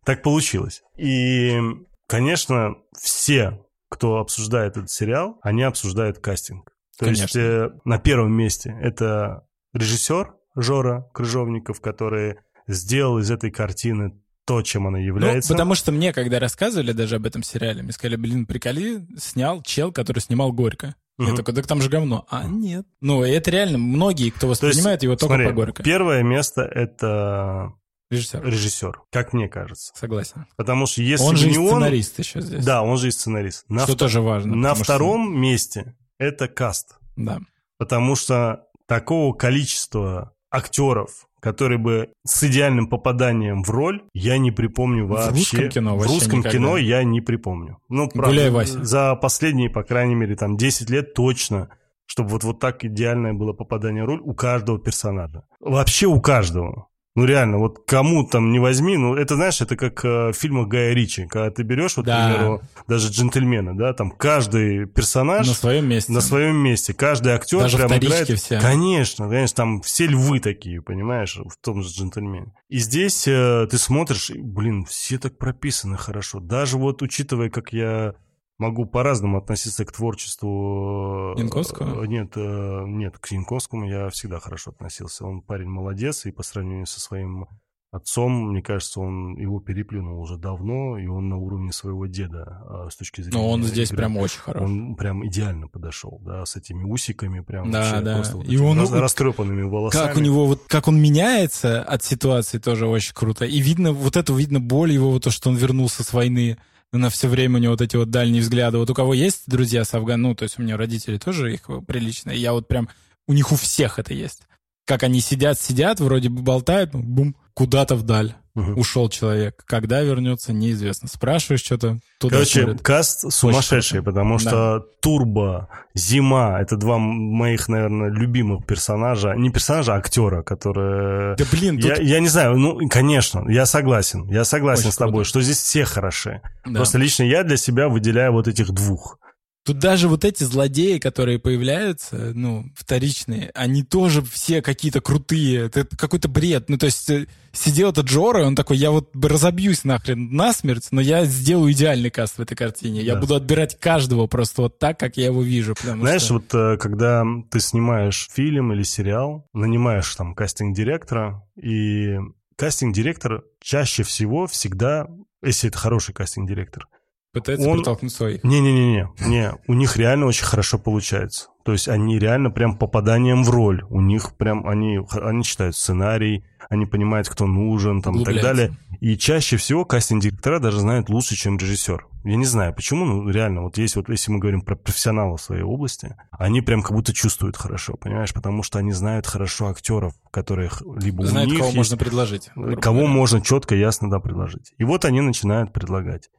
Так получилось. И, конечно, все, кто обсуждает этот сериал, они обсуждают кастинг. То Конечно. есть э, на первом месте это режиссер Жора Крыжовников, который сделал из этой картины то, чем она ну, является. Ну, потому что мне, когда рассказывали даже об этом сериале, мне сказали, блин, приколи, снял чел, который снимал «Горько». Угу. Я такой, так там же говно. А нет. Ну, это реально, многие, кто воспринимает есть, его только смотри, по «Горько». Первое место — это Режиссер. Режиссер, как мне кажется. Согласен. Потому что если он же не и сценарист еще здесь. Да, он же и сценарист. На что втор... тоже важно. На втором что... месте это каст. Да. Потому что такого количества актеров, который бы с идеальным попаданием в роль, я не припомню вообще. В русском кино В русском никогда. кино я не припомню. Ну, правда, Гуляй, Вася. за последние, по крайней мере, там 10 лет точно, чтобы вот, вот так идеальное было попадание в роль у каждого персонажа. Вообще у каждого. Ну реально, вот кому там не возьми, ну это знаешь, это как э, в фильмах Гая Ричи, когда ты берешь, вот, да. к примеру, даже джентльмена, да, там каждый персонаж на своем месте, на своем месте, каждый актер даже прям играет, все. конечно, конечно, там все львы такие, понимаешь, в том же джентльмене. И здесь э, ты смотришь, блин, все так прописаны хорошо, даже вот учитывая, как я могу по-разному относиться к творчеству... Э, Янковского? Нет, э, нет, к Янковскому я всегда хорошо относился. Он парень молодец, и по сравнению со своим отцом, мне кажется, он его переплюнул уже давно, и он на уровне своего деда а, с точки зрения... Но он здесь игры. прям очень хорош. Он прям идеально подошел, да, с этими усиками, прям да, вообще да. просто вот и он, растрепанными волосами. Как у него, вот как он меняется от ситуации, тоже очень круто. И видно, вот это видно боль его, вот то, что он вернулся с войны, на все время у него вот эти вот дальние взгляды. Вот у кого есть друзья с Афган, ну, то есть у меня родители тоже их приличные, я вот прям, у них у всех это есть. Как они сидят, сидят, вроде бы болтают, ну, бум, куда-то вдаль. Угу. Ушел человек. Когда вернется, неизвестно. Спрашиваешь что-то, туда Короче, смотрят. каст сумасшедший, потому что да. Турбо, Зима — это два моих, наверное, любимых персонажа. Не персонажа, а актера, которые... Да блин, тут... я, я не знаю, ну, конечно, я согласен. Я согласен Очень с тобой, круто. что здесь все хороши. Да. Просто лично я для себя выделяю вот этих двух. Тут даже вот эти злодеи, которые появляются, ну, вторичные, они тоже все какие-то крутые. Это какой-то бред. Ну, то есть э, сидел этот Джора, и он такой, я вот разобьюсь нахрен насмерть, но я сделаю идеальный каст в этой картине. Я да. буду отбирать каждого просто вот так, как я его вижу. Знаешь, что... вот э, когда ты снимаешь фильм или сериал, нанимаешь там кастинг-директора, и кастинг-директор чаще всего всегда, если это хороший кастинг-директор, Пытается он... притолкнуть своих. Не-не-не, не, у них реально очень хорошо получается. То есть они реально прям попаданием в роль. У них прям, они, они читают сценарий, они понимают, кто нужен, там, и так далее. И чаще всего кастинг-директора даже знают лучше, чем режиссер. Я не знаю, почему, ну, реально, вот есть вот, если мы говорим про профессионалов своей области, они прям как будто чувствуют хорошо, понимаешь? Потому что они знают хорошо актеров, которых либо знают, у них кого есть, можно предложить. Кого можно четко, ясно, да, предложить. И вот они начинают предлагать.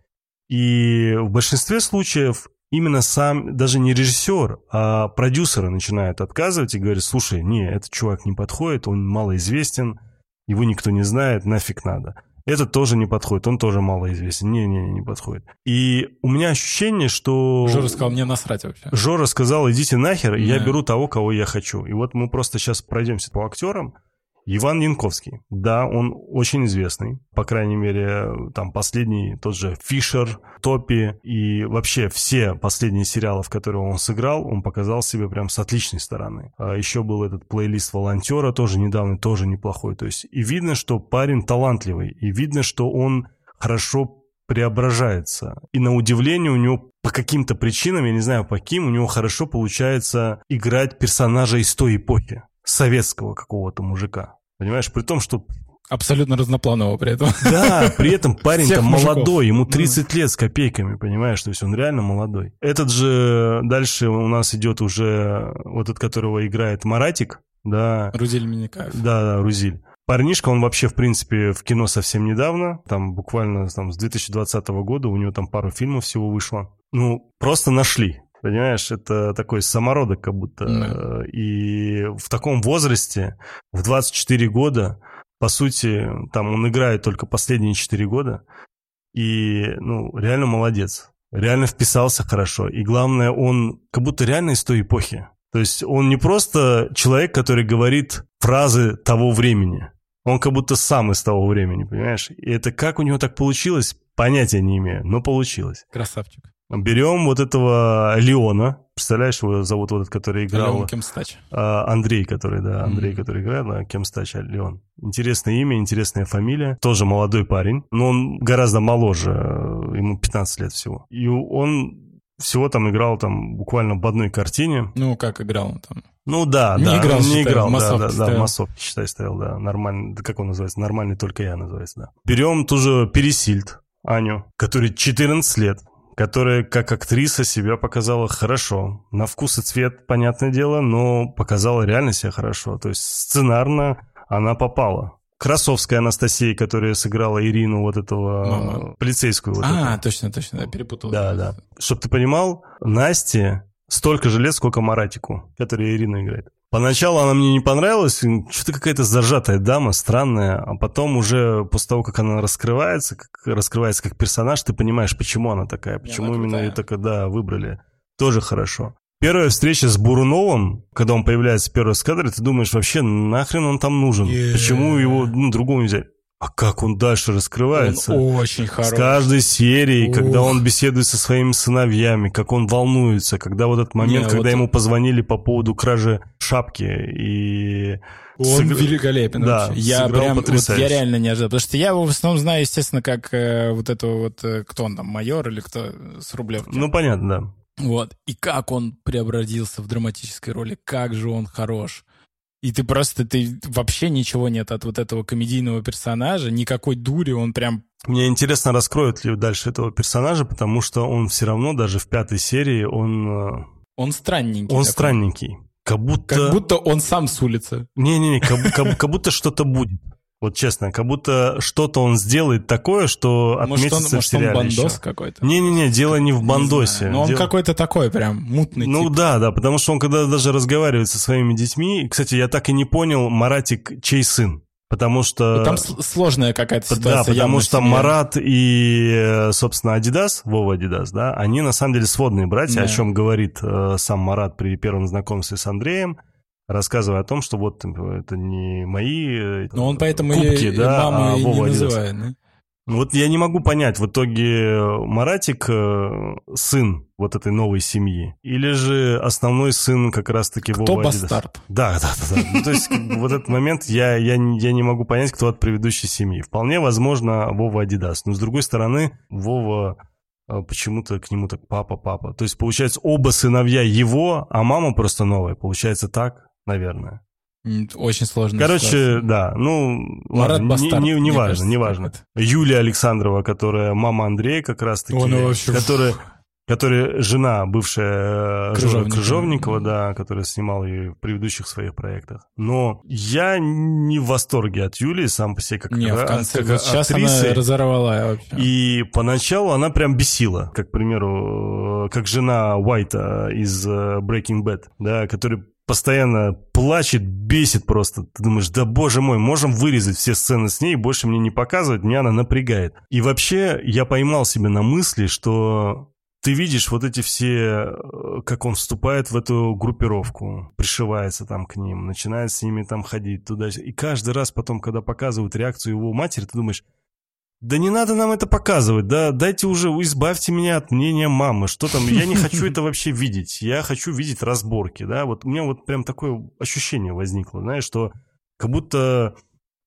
И в большинстве случаев именно сам, даже не режиссер, а продюсеры начинают отказывать и говорят, слушай, не, этот чувак не подходит, он малоизвестен, его никто не знает, нафиг надо. Этот тоже не подходит, он тоже малоизвестен. Не-не-не, не подходит. И у меня ощущение, что... Жора сказал, мне насрать вообще. Жора сказал, идите нахер, да. я беру того, кого я хочу. И вот мы просто сейчас пройдемся по актерам. Иван Янковский. Да, он очень известный. По крайней мере, там последний, тот же Фишер, Топи и вообще все последние сериалы, в которые он сыграл, он показал себя прям с отличной стороны. А еще был этот плейлист волонтера, тоже недавно, тоже неплохой. То есть и видно, что парень талантливый, и видно, что он хорошо преображается. И на удивление у него по каким-то причинам, я не знаю по каким, у него хорошо получается играть персонажа из той эпохи советского какого-то мужика. Понимаешь, при том, что Абсолютно разнопланового при этом. Да, при этом парень-то молодой, ему 30 лет с копейками, понимаешь, то есть он реально молодой. Этот же дальше у нас идет уже вот этот, которого играет Маратик, да. Рузиль Миникаев. Да, да, Рузиль. Парнишка, он вообще, в принципе, в кино совсем недавно, там буквально там, с 2020 года, у него там пару фильмов всего вышло. Ну, просто нашли, Понимаешь, это такой самородок как будто. Mm. И в таком возрасте, в 24 года, по сути, там он играет только последние 4 года. И, ну, реально молодец. Реально вписался хорошо. И главное, он как будто реально из той эпохи. То есть он не просто человек, который говорит фразы того времени. Он как будто сам из того времени, понимаешь? И это как у него так получилось, понятия не имею, но получилось. Красавчик. Берем вот этого Леона, представляешь, его зовут вот этот, который играл... Леон Кемстач. А, Андрей, который, да, Андрей, mm-hmm. который играет, да, Кемстач, а Леон. Интересное имя, интересная фамилия. Тоже молодой парень, но он гораздо моложе, ему 15 лет всего. И он всего там играл там буквально в одной картине. Ну, как играл он там? Ну да, не да, играл, не считай, играл, да, да, да, массовки, считай, стоял, да, нормальный, как он называется, нормальный только я называется, да. Берем ту же Пересильд, Аню, который 14 лет, которая как актриса себя показала хорошо. На вкус и цвет, понятное дело, но показала реально себя хорошо. То есть сценарно она попала. Красовская Анастасия, которая сыграла Ирину, вот этого Мама. полицейскую. Вот а, эту. точно, точно, я перепутал. Да, да. Чтоб ты понимал, Насте столько же лет, сколько Маратику, который Ирина играет. Поначалу она мне не понравилась, что-то какая-то зажатая дама, странная, а потом уже после того, как она раскрывается, как раскрывается как персонаж, ты понимаешь, почему она такая, почему она именно ее так, да, выбрали. Тоже хорошо. Первая встреча с Буруновым, когда он появляется первый в кадре, ты думаешь, вообще нахрен он там нужен? Yeah. Почему его ну, другого нельзя? А как он дальше раскрывается? Он очень хороший. С каждой серией, Ух. когда он беседует со своими сыновьями, как он волнуется, когда вот этот момент, Не, когда вот... ему позвонили по поводу кражи шапки и... Он Сыг... великолепен да, вообще. Я прям, вот, я реально не ожидал. Потому что я его в основном знаю, естественно, как э, вот этого вот, э, кто он там, майор или кто с Рублевки. Ну, понятно, да. Вот. И как он преобразился в драматической роли, как же он хорош. И ты просто, ты вообще ничего нет от вот этого комедийного персонажа, никакой дури, он прям... Мне интересно, раскроют ли дальше этого персонажа, потому что он все равно даже в пятой серии, он... Э, он странненький. Он такой. странненький. Как будто... Как будто он сам с улицы. Не-не-не, как, как, как будто что-то будет. Вот честно, как будто что-то он сделает такое, что отметится может, он, в сериале может, он бандос какой-то? Не-не-не, дело не в бандосе. Но он дело... какой-то такой прям мутный Ну тип. да, да, потому что он когда даже разговаривает со своими детьми... Кстати, я так и не понял, Маратик чей сын? Потому что... Ну, там сложная какая-то ситуация. Да, потому что семья. Марат и, собственно, Адидас, Вова Адидас, да, они на самом деле сводные братья, да. о чем говорит э, сам Марат при первом знакомстве с Андреем рассказывая о том, что вот это не мои э, Но он поэтому кубки, и, да, маму а и не называет, да? Вот я не могу понять, в итоге Маратик э, сын вот этой новой семьи, или же основной сын как раз-таки кто Вова бастард? Да, да, да. да. Ну, то есть вот этот момент я, я, я не могу понять, кто от предыдущей семьи. Вполне возможно Вова Адидас. Но с другой стороны, Вова э, почему-то к нему так папа, папа. То есть получается оба сыновья его, а мама просто новая. Получается так? Наверное. Очень сложно. Короче, ситуация. да, ну, Марат ладно, Бастард, не, не, не важно, кажется, не важно. Юлия Александрова, которая мама Андрея как раз-таки, вообще... которая, которая жена бывшая э, Крыжовникова, Крыжовникова да, которая снимала ее в предыдущих своих проектах. Но я не в восторге от Юлии сам по себе как, не, в конце, как вот сейчас актрисы. она разорвала вообще. И поначалу она прям бесила, как, к примеру, как жена Уайта из э, Breaking Bad, да, который постоянно плачет, бесит просто. Ты думаешь, да боже мой, можем вырезать все сцены с ней, больше мне не показывать, меня она напрягает. И вообще я поймал себя на мысли, что ты видишь вот эти все, э, как он вступает в эту группировку, пришивается там к ним, начинает с ними там ходить туда. И каждый раз потом, когда показывают реакцию его матери, ты думаешь, да не надо нам это показывать, да, дайте уже, избавьте меня от мнения мамы, что там, я не хочу это вообще видеть, я хочу видеть разборки, да, вот у меня вот прям такое ощущение возникло, знаешь, что как будто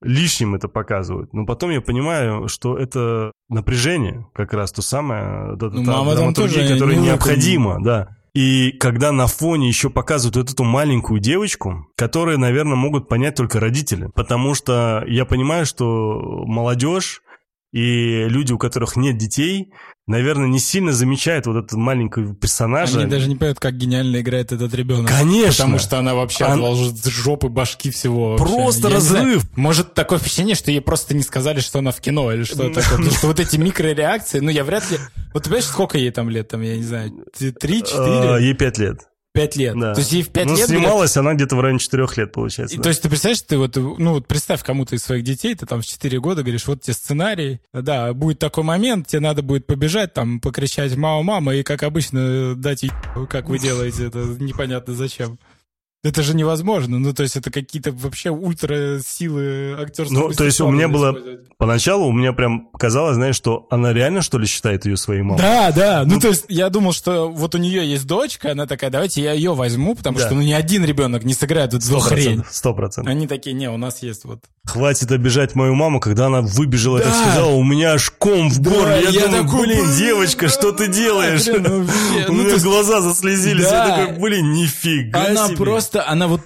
лишним это показывают. Но потом я понимаю, что это напряжение, как раз то самое, да, ну, та, драматургия, которая не необходима, да. И когда на фоне еще показывают вот эту маленькую девочку, которую, наверное, могут понять только родители. Потому что я понимаю, что молодежь и люди, у которых нет детей, наверное, не сильно замечают вот этого маленького персонажа. Они даже не понимают, как гениально играет этот ребенок. Конечно. Потому что она вообще Она... отложит жопы башки всего. Просто разрыв. Может, такое впечатление, что ей просто не сказали, что она в кино или что такое. Потому что вот эти микрореакции, ну, я вряд ли... Вот ты понимаешь, сколько ей там лет, там, я не знаю, три, четыре? А, ей пять лет. Пять лет. Да. То есть ей в пять ну, лет... снималась блядь... она где-то в районе четырех лет, получается. И, да. То есть ты представляешь, ты вот, ну вот представь кому-то из своих детей, ты там в четыре года говоришь, вот тебе сценарий, да, будет такой момент, тебе надо будет побежать, там, покричать «мама, мама», и, как обычно, дать ей, как вы делаете это, непонятно зачем. Это же невозможно. Ну, то есть это какие-то вообще ультра силы актерского Ну, то есть у меня было... Поначалу у меня прям казалось, знаешь, что она реально, что ли, считает ее своей мамой? Да, да. Ну, ну то есть я думал, что вот у нее есть дочка, она такая, давайте я ее возьму, потому да. что ну ни один ребенок не сыграет эту хрень. Сто процентов. Они такие, не, у нас есть вот... Хватит обижать мою маму, когда она выбежала да. и сказала, у меня аж ком в горле. Да, я, я думаю, такой, блин, девочка, что ты делаешь? Блин, ну, у ну, меня глаза заслезились. Я такой, блин, нифига Она себе. Просто, она вот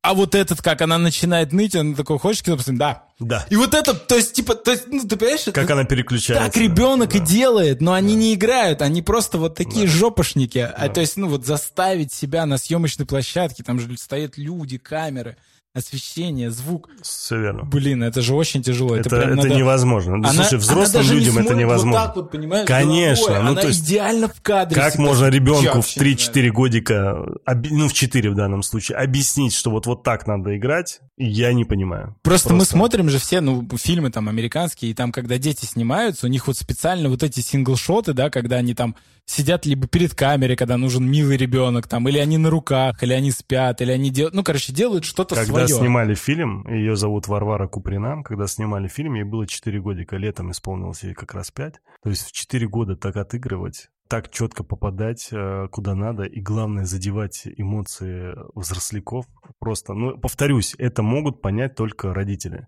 а вот этот, как она начинает ныть, она такой, хочешь кино посмотреть? Да. Да. И вот это, то есть, типа, то есть, ну, ты понимаешь? Как это, она переключается. Так ребенок да. и делает, но они да. не играют, они просто вот такие да. жопошники. А, да. А то есть, ну, вот заставить себя на съемочной площадке, там же стоят люди, камеры освещение, звук. Все верно. Блин, это же очень тяжело. Это, это, это невозможно. Она, Слушай, взрослым она людям не это невозможно. Вот так вот, понимаешь, Конечно. Головой. Ну, она то есть, идеально в кадре. Как можно ребенку в 3-4 годика, ну в 4 в данном случае, объяснить, что вот, вот так надо играть, я не понимаю. Просто, Просто мы смотрим же все, ну, фильмы там американские, и там, когда дети снимаются, у них вот специально вот эти синглшоты, да, когда они там сидят либо перед камерой, когда нужен милый ребенок, там, или они на руках, или они спят, или они делают, ну, короче, делают что-то когда свое. Когда снимали фильм, ее зовут Варвара Куприна, когда снимали фильм, ей было 4 годика, летом исполнилось ей как раз 5. То есть в 4 года так отыгрывать, так четко попадать э, куда надо и, главное, задевать эмоции взросляков. Просто, ну, повторюсь, это могут понять только родители.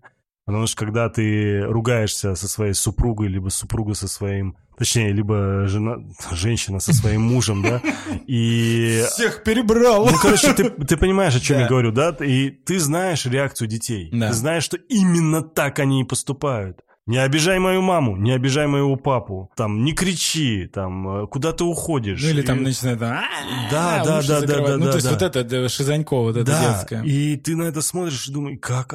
Потому что когда ты ругаешься со своей супругой, либо супруга со своим, точнее, либо жена, женщина со своим мужем, да, и... Всех перебрал! Ну, короче, ты, ты понимаешь, о чем да. я говорю, да, и ты знаешь реакцию детей. Да. Ты знаешь, что именно так они и поступают. Не обижай мою маму, не обижай моего папу, там, не кричи, там, э, куда ты уходишь. Ну или там начинает, да, да, да, да, да, Ну, то есть вот это Шизанько, вот это детское. и ты на это смотришь и думаешь, как...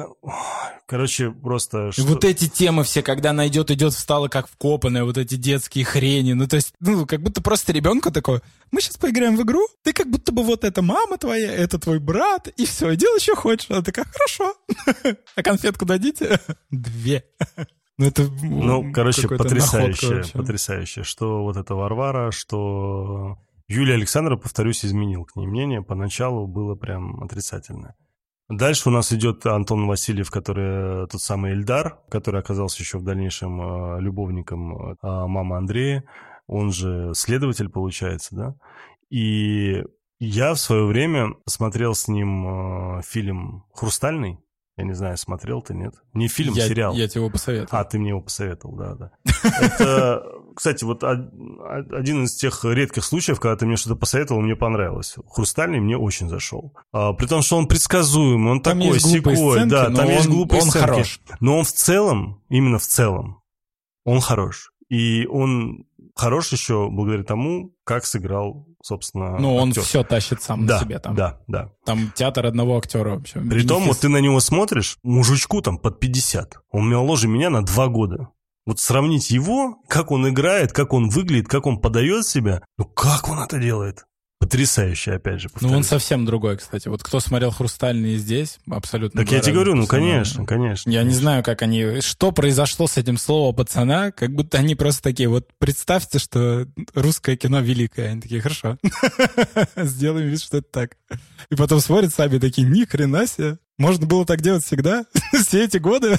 Короче, просто... Вот эти темы все, когда она идет, встала как вкопанная, вот эти детские хрени, ну, то есть, ну, как будто просто ребенку такой, мы сейчас поиграем в игру, ты как будто бы вот это мама твоя, это твой брат, и все, делай, что хочешь. Она такая, хорошо. А конфетку дадите? Две. Ну, это ну, короче, потрясающе, потрясающе, что вот это Варвара, что Юлия Александрова, повторюсь, изменил к ней мнение. Поначалу было прям отрицательное. Дальше у нас идет Антон Васильев, который тот самый Эльдар, который оказался еще в дальнейшем э, любовником э, мамы Андрея. Он же следователь, получается, да? И я в свое время смотрел с ним э, фильм «Хрустальный», я не знаю, смотрел ты, нет? Не фильм, я, сериал. Я тебе его посоветовал. А, ты мне его посоветовал, да, да. Это, кстати, вот один из тех редких случаев, когда ты мне что-то посоветовал, мне понравилось. «Хрустальный» мне очень зашел. А, при том, что он предсказуемый, он там такой, секой, да, там есть глупые он сценки. хорош. Но он в целом, именно в целом, он хорош. И он хорош еще благодаря тому, как сыграл, собственно, Ну, он актер. все тащит сам да, на себе там. Да, да. Там театр одного актера вообще. Притом, вот ты на него смотришь, мужичку там под 50. Он моложе меня на два года. Вот сравнить его, как он играет, как он выглядит, как он подает себя, ну как он это делает? Потрясающий, опять же. Повторюсь. Ну, он совсем другой, кстати. Вот кто смотрел «Хрустальный» здесь, абсолютно... Так я тебе говорю, ну, конечно, конечно. Я конечно. не знаю, как они... Что произошло с этим словом пацана, как будто они просто такие, вот представьте, что русское кино великое. Они такие, хорошо, сделаем вид, что это так. И потом смотрят сами такие, ни хрена себе. Можно было так делать всегда? Все эти годы?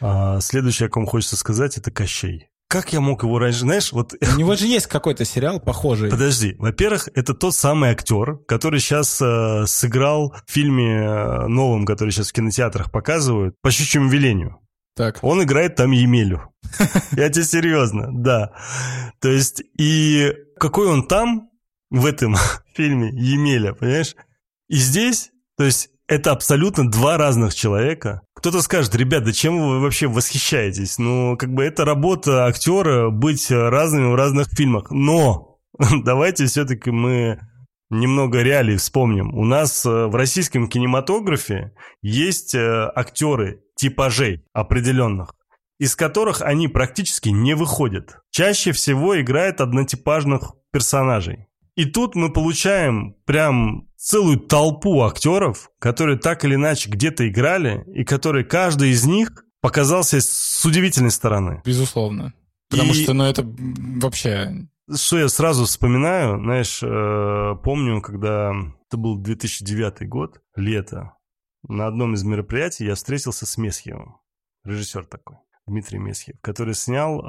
А, следующее, о ком хочется сказать, это Кощей. Как я мог его раньше, знаешь, вот... У него же есть какой-то сериал похожий. Подожди, во-первых, это тот самый актер, который сейчас э, сыграл в фильме э, новом, который сейчас в кинотеатрах показывают, по щучьему велению. Так. Он играет там Емелю. Я тебе серьезно, да. То есть, и какой он там, в этом фильме, Емеля, понимаешь? И здесь, то есть, это абсолютно два разных человека. Кто-то скажет, ребят, да чем вы вообще восхищаетесь? Ну, как бы это работа актера быть разными в разных фильмах. Но давайте все-таки мы немного реалий вспомним. У нас э, в российском кинематографе есть э, актеры типажей определенных, из которых они практически не выходят. Чаще всего играют однотипажных персонажей. И тут мы получаем прям целую толпу актеров, которые так или иначе где-то играли, и которые каждый из них показался с удивительной стороны. Безусловно. Потому и... что, ну, это вообще... Что я сразу вспоминаю, знаешь, э, помню, когда это был 2009 год, лето, на одном из мероприятий я встретился с Месхиевым, режиссер такой, Дмитрий Месхиев, который снял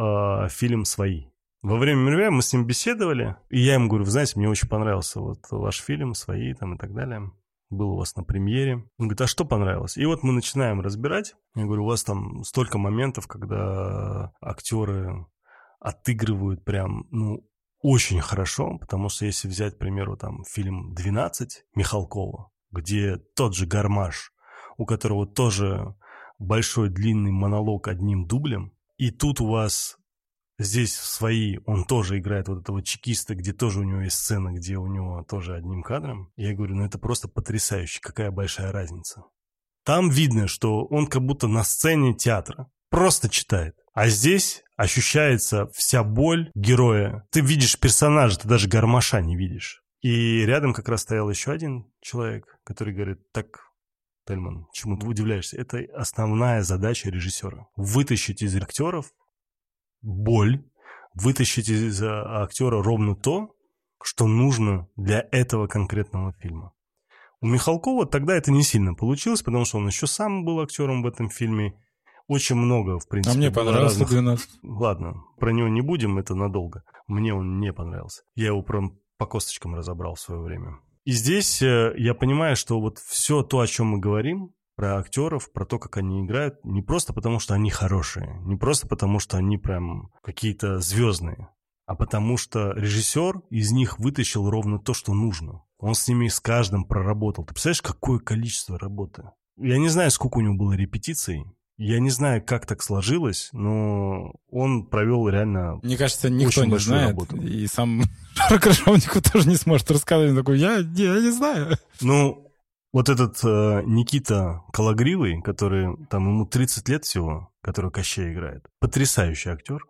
э, фильм «Свои». Во время мероприятия мы с ним беседовали, и я ему говорю, вы знаете, мне очень понравился вот ваш фильм, свои там и так далее. Был у вас на премьере. Он говорит, а что понравилось? И вот мы начинаем разбирать. Я говорю, у вас там столько моментов, когда актеры отыгрывают прям, ну, очень хорошо, потому что если взять, к примеру, там фильм «12» Михалкова, где тот же Гармаш, у которого тоже большой длинный монолог одним дублем, и тут у вас Здесь свои, он тоже играет вот этого чекиста, где тоже у него есть сцена, где у него тоже одним кадром. Я говорю, ну это просто потрясающе, какая большая разница. Там видно, что он как будто на сцене театра, просто читает. А здесь ощущается вся боль героя. Ты видишь персонажа, ты даже гармоша не видишь. И рядом как раз стоял еще один человек, который говорит, так, Тельман, чему ты удивляешься? Это основная задача режиссера. Вытащить из актеров боль, вытащить из актера ровно то, что нужно для этого конкретного фильма. У Михалкова тогда это не сильно получилось, потому что он еще сам был актером в этом фильме. Очень много, в принципе. А мне понравился разных... 12. Ладно, про него не будем, это надолго. Мне он не понравился. Я его прям по косточкам разобрал в свое время. И здесь э, я понимаю, что вот все то, о чем мы говорим, про актеров, про то, как они играют, не просто потому, что они хорошие, не просто потому, что они прям какие-то звездные, а потому что режиссер из них вытащил ровно то, что нужно. Он с ними с каждым проработал. Ты представляешь, какое количество работы? Я не знаю, сколько у него было репетиций, я не знаю, как так сложилось, но он провел реально Мне кажется, никто не знает. Работу. И сам Крыжовников тоже не сможет рассказать. Он такой, я, я не знаю. Ну, вот этот э, Никита Калагривый, который, там, ему 30 лет всего, который Кощей играет, потрясающий актер,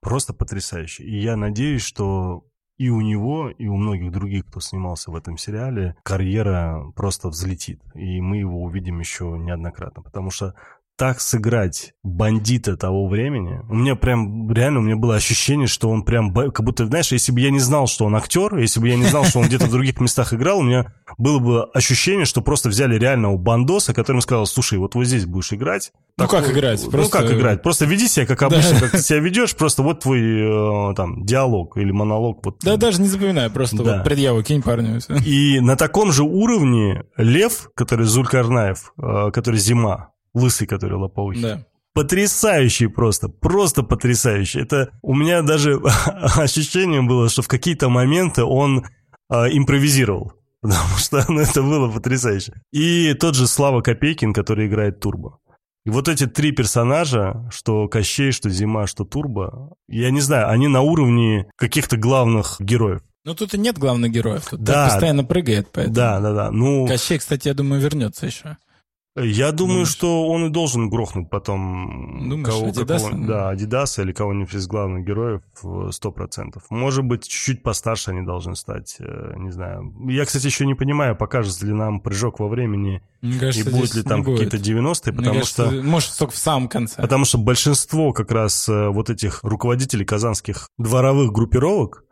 просто потрясающий. И я надеюсь, что и у него, и у многих других, кто снимался в этом сериале, карьера просто взлетит. И мы его увидим еще неоднократно. Потому что так сыграть бандита того времени. У меня прям, реально, у меня было ощущение, что он прям, как будто, знаешь, если бы я не знал, что он актер, если бы я не знал, что он где-то в других местах играл, у меня было бы ощущение, что просто взяли реального бандоса, который сказал, слушай, вот вот здесь будешь играть. Ну, как играть? Ну, как играть? Просто веди себя, как обычно, как ты себя ведешь, просто вот твой, э, там, диалог или монолог. Вот. Да, даже не запоминаю, просто да. вот предъяву кинь парню. И на таком же уровне Лев, который Зулькарнаев, э, который Зима, лысый, который лопоухий. Да. Потрясающий просто, просто потрясающий. Это у меня даже ощущение было, что в какие-то моменты он э, импровизировал. Потому что ну, это было потрясающе. И тот же Слава Копейкин, который играет Турбо. И вот эти три персонажа, что Кощей, что Зима, что Турбо, я не знаю, они на уровне каких-то главных героев. Ну тут и нет главных героев, тут да, постоянно прыгает, поэтому. Да, да, да. Ну... Кощей, кстати, я думаю, вернется еще. Я думаю, Думаешь? что он и должен грохнуть потом Думаешь, кого, Адидаса? Какого, да, Адидаса или кого-нибудь из главных героев сто процентов. Может быть, чуть-чуть постарше они должны стать, э, не знаю. Я, кстати, еще не понимаю, покажется ли нам прыжок во времени Мне кажется, и будет ли там какие-то 90-е, потому кажется, что... Может, только в самом конце. Потому что большинство как раз э, вот этих руководителей казанских дворовых группировок,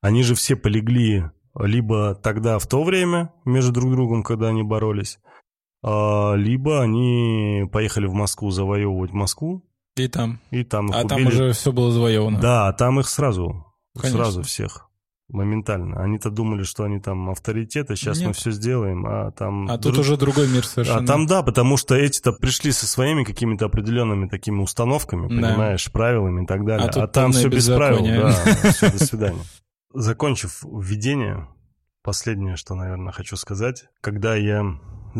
они же все полегли либо тогда в то время между друг другом, когда они боролись, либо они поехали в Москву завоевывать Москву. И там. И там их А убили. там уже все было завоевано. Да, там их сразу, Конечно. сразу всех. Моментально. Они-то думали, что они там авторитеты, сейчас Нет. мы все сделаем, а там... А друг... тут уже другой мир совершенно. А там да, потому что эти-то пришли со своими какими-то определенными такими установками, да. понимаешь, правилами и так далее. А, а там все без правил, да, все, до свидания. Закончив введение, последнее, что, наверное, хочу сказать. Когда я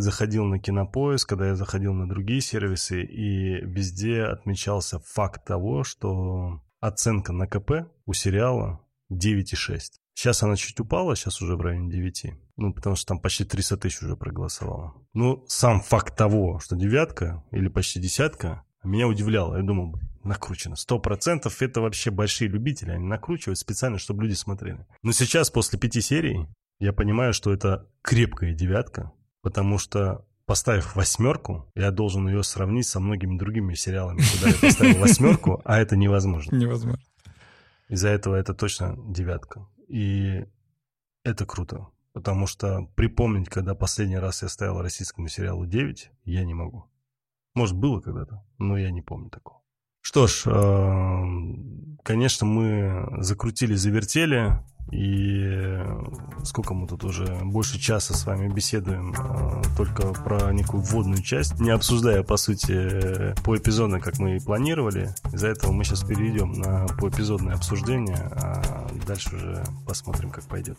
заходил на Кинопоиск, когда я заходил на другие сервисы, и везде отмечался факт того, что оценка на КП у сериала 9,6. Сейчас она чуть упала, сейчас уже в районе 9. Ну, потому что там почти 300 тысяч уже проголосовало. Ну, сам факт того, что девятка или почти десятка, меня удивляло. Я думал, накручено. Сто процентов это вообще большие любители. Они накручивают специально, чтобы люди смотрели. Но сейчас, после пяти серий, я понимаю, что это крепкая девятка, потому что поставив восьмерку, я должен ее сравнить со многими другими сериалами, куда я поставил восьмерку, а это невозможно. Невозможно. Из-за этого это точно девятка. И это круто, потому что припомнить, когда последний раз я ставил российскому сериалу 9, я не могу. Может, было когда-то, но я не помню такого. Что ж, э, конечно, мы закрутили, завертели, и сколько мы тут уже больше часа с вами беседуем э, только про некую вводную часть, не обсуждая, по сути, по эпизодно, как мы и планировали. Из-за этого мы сейчас перейдем на поэпизодное обсуждение, а дальше уже посмотрим, как пойдет.